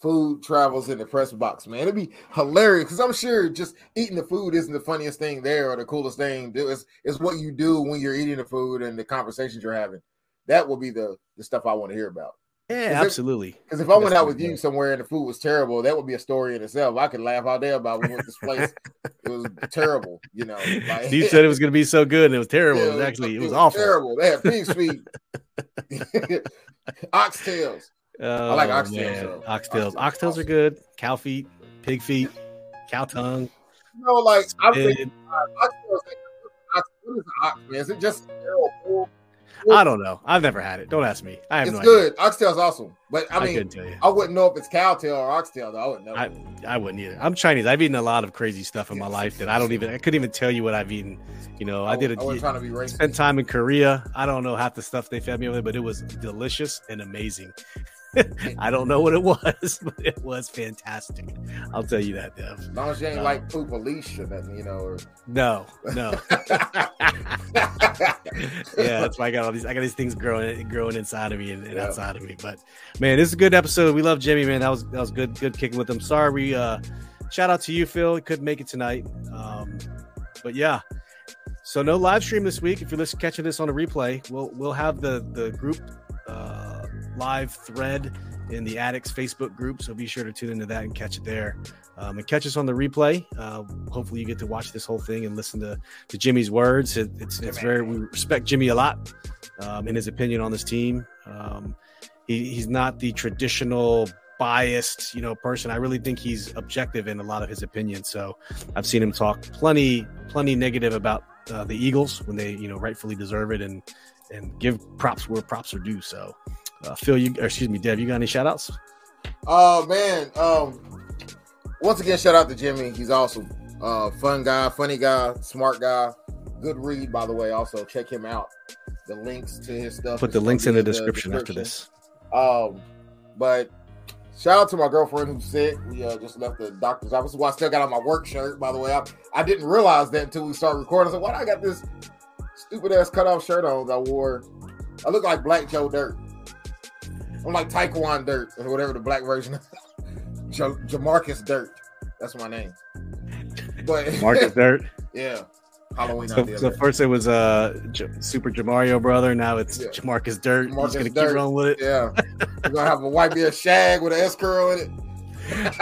food travels in the press box, man. It'd be hilarious because I'm sure just eating the food isn't the funniest thing there or the coolest thing. It's, it's what you do when you're eating the food and the conversations you're having. That will be the the stuff I want to hear about. Yeah, absolutely. Because if I went out with you somewhere and the food was terrible, that would be a story in itself. I could laugh all day about we went this place. it was terrible, you know. Like, You said it was going to be so good, and it was terrible. Yeah, it was actually it was, was awful. Terrible. They had pig's feet, oxtails. Oh, like oxtails, man. though. Oxtails. Oxtails Oxtails are are good. Cow feet, pig feet, cow tongue. You know, like I'm thinking, uh, oxtails. Like, what is an ox, man? Is it just sterile? I don't know. I've never had it. Don't ask me. I have It's no good. Oxtail's awesome, but I idea. I mean, tell you. I wouldn't know if it's cowtail or oxtail. Though I wouldn't know. I, I wouldn't either. I'm Chinese. I've eaten a lot of crazy stuff in my life that I don't even. I couldn't even tell you what I've eaten. You know, I did I wasn't a trying to be racist. spent time in Korea. I don't know half the stuff they fed me over there, but it was delicious and amazing. I don't know what it was, but it was fantastic. I'll tell you that, Dev. As long as you ain't No. like poop or you know. Or... No, no. yeah, that's why I got all these. I got these things growing, growing inside of me and, and Yeah. outside of me. But man, this is a good episode. We love Jimmy, man. That was that was good, good kicking with him. Sorry, we uh, shout out to you, Phil. Couldn't make it tonight. Um, but yeah, so no live stream this week. If you're listening, catching this on a replay, we'll we'll have the the group uh, live thread in the Addicts Facebook group. So be sure to tune into that and catch it there. Um, and catch us on the replay. Uh, hopefully, you get to watch this whole thing and listen to, to Jimmy's words. It, it's it's very we respect Jimmy a lot um, in his opinion on this team. Um, he, he's not the traditional biased you know person. I really think he's objective in a lot of his opinions. So I've seen him talk plenty plenty negative about uh, the Eagles when they you know rightfully deserve it and and give props where props are due. So uh, Phil, you excuse me, Dev, you got any shout outs? Oh man. Um once again, shout out to Jimmy. He's awesome. Uh fun guy, funny guy, smart guy. Good read, by the way. Also, check him out. The links to his stuff. Put the links in the description after description. this. Um, but shout out to my girlfriend who's sick. We uh, just left the doctor's office. Well, I still got on my work shirt, by the way. I, I didn't realize that until we started recording. I said, why do I got this stupid ass cut off shirt on I wore? I look like Black Joe Dirt. I'm like Taekwon Dirt, or whatever the black version of Ja- Jamarcus Dirt. That's my name. But Marcus Dirt. yeah. Halloween So, so first it was uh J- Super Jamario brother. Now it's Yeah. Jamarcus Dirt. Jamarcus He's gonna Dirt. keep rolling with it. yeah. We're gonna have a white beard shag with an S curl in it.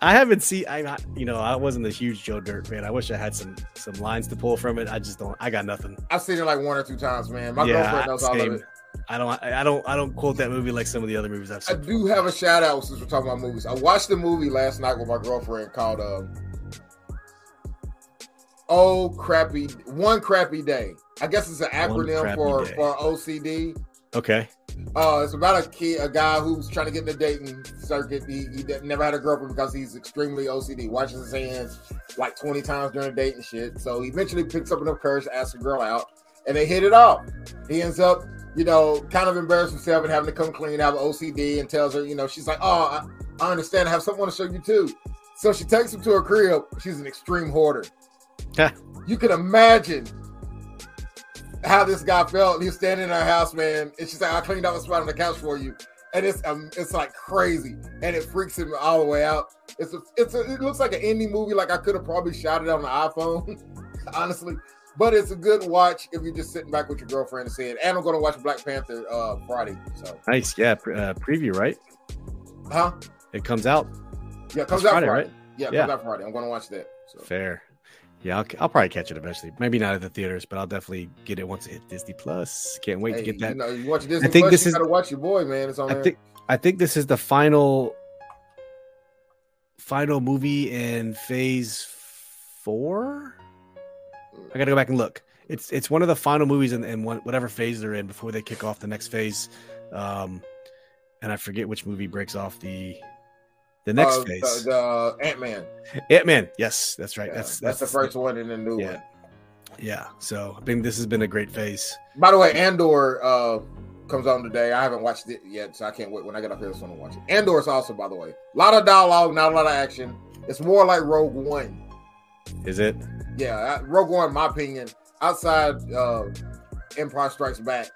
I haven't seen. I not you know I wasn't a huge Joe Dirt fan. I wish I had some some lines to pull from it. I just don't. I got nothing. I've seen it like one or two times, man. My Yeah, girlfriend knows all of it. I don't. I don't. I don't quote that movie like some of the other movies I've seen. I do have a shout out since we're talking about movies. I watched a movie last night with my girlfriend called um, "Oh Crappy One Crappy Day." I guess it's an acronym for Day. for OCD. Okay. Uh, it's about a kid, a guy who's trying to get in the dating circuit. He, he never had a girlfriend because he's extremely OCD. Washes his hands like twenty times during a date and shit. So he eventually picks up enough courage to ask a girl out, and they hit it off. He ends up, you know, kind of embarrassed himself and having to come clean out of OCD, and tells her, you know, she's like, "Oh, I, I understand. I have someone to show you too." So she takes him to her crib. She's an extreme hoarder. You can imagine how this guy felt. He's standing in our house, man. And she's like, I cleaned up a spot on the couch for you. And it's um, it's like crazy. And it freaks him all the way out. It's a, it's a, it looks like an indie movie, like I could have probably shot it on the iPhone, honestly. But it's a good watch if you're just sitting back with your girlfriend and saying, and I'm gonna watch Black Panther uh Friday. So nice, yeah. Pre- uh, preview, right? Huh? It comes out. Yeah, it comes It's out Friday, Friday. right? Yeah, it Yeah. comes out Friday. I'm gonna watch that. So Fair. Yeah, I'll, I'll probably catch it eventually. Maybe not at the theaters, but I'll definitely get it once it hits Disney Plus. Can't wait hey, to get that. You, know, you watch Disney I think Plus, this you is- gotta watch your boy, man. It's on I there. think I think this is the final final movie in phase four. I gotta go back and look. It's it's one of the final movies in, in one, whatever phase they're in before they kick off the next phase. Um, and I forget which movie breaks off the the next Uh, phase. The, the Ant Man. Ant Man. Yes, that's right. Yeah, that's, that's the first one in the new Yeah. one. Yeah. So I think this has been a great phase. By the way, Andor uh comes on today. I haven't watched it yet, so I can't wait when I get up here. So I'm gonna watch it. Andor is awesome, by the way. A lot of dialogue, not a lot of action. It's more like Rogue One. Is it? Yeah, Rogue One, in my opinion, outside uh Empire Strikes Back,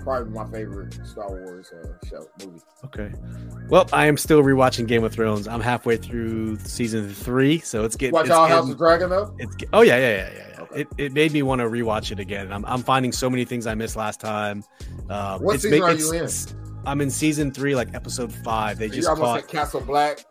probably my favorite Star Wars uh, show movie. Okay. Well, I am still rewatching Game of Thrones. I'm halfway through season three, so it's getting. Watch it's all getting- House of Dragon though. It's oh yeah yeah yeah yeah. yeah. Okay. It, it made me want to rewatch it again. I'm I'm finding so many things I missed last time. Uh, What it's season ma- are you in? I'm in season three, like episode five. They just almost caught. Castle Black.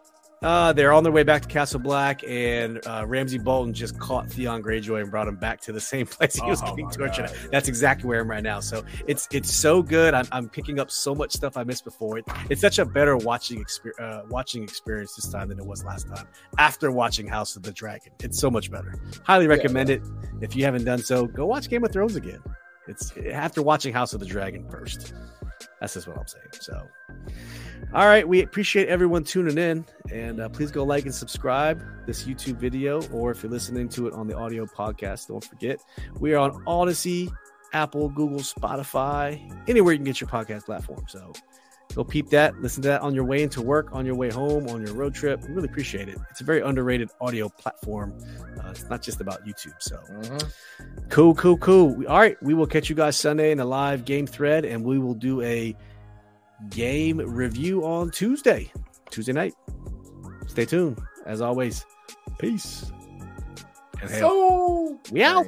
Uh, they're on their way back to Castle Black, and uh, Ramsay Bolton just caught Theon Greyjoy and brought him back to the same place he was Oh, getting tortured. God. at. That's exactly where I'm right now. So it's it's so good. I'm, I'm picking up so much stuff I missed before. It, it's such a better watching experience uh, watching experience this time than it was last time. After watching House of the Dragon, it's so much better. Highly recommend it. If you haven't done so, go watch Game of Thrones again. It's after watching House of the Dragon first. That's just what I'm saying. So, all right, we appreciate everyone tuning in, and uh, please go like and subscribe this YouTube video, or if you're listening to it on the audio podcast, don't forget we are on Odyssey, Apple, Google, Spotify, anywhere you can get your podcast platform. So go peep that, listen to that on your way into work, on your way home, on your road trip. We really appreciate it. It's a very underrated audio platform. Uh, it's not just about YouTube. So Mhm. Cool, cool, cool. All right, we will catch you guys Sunday in a live game thread, and we will do a game review on Tuesday, Tuesday night. Stay tuned. As always, peace. And hail. So We out.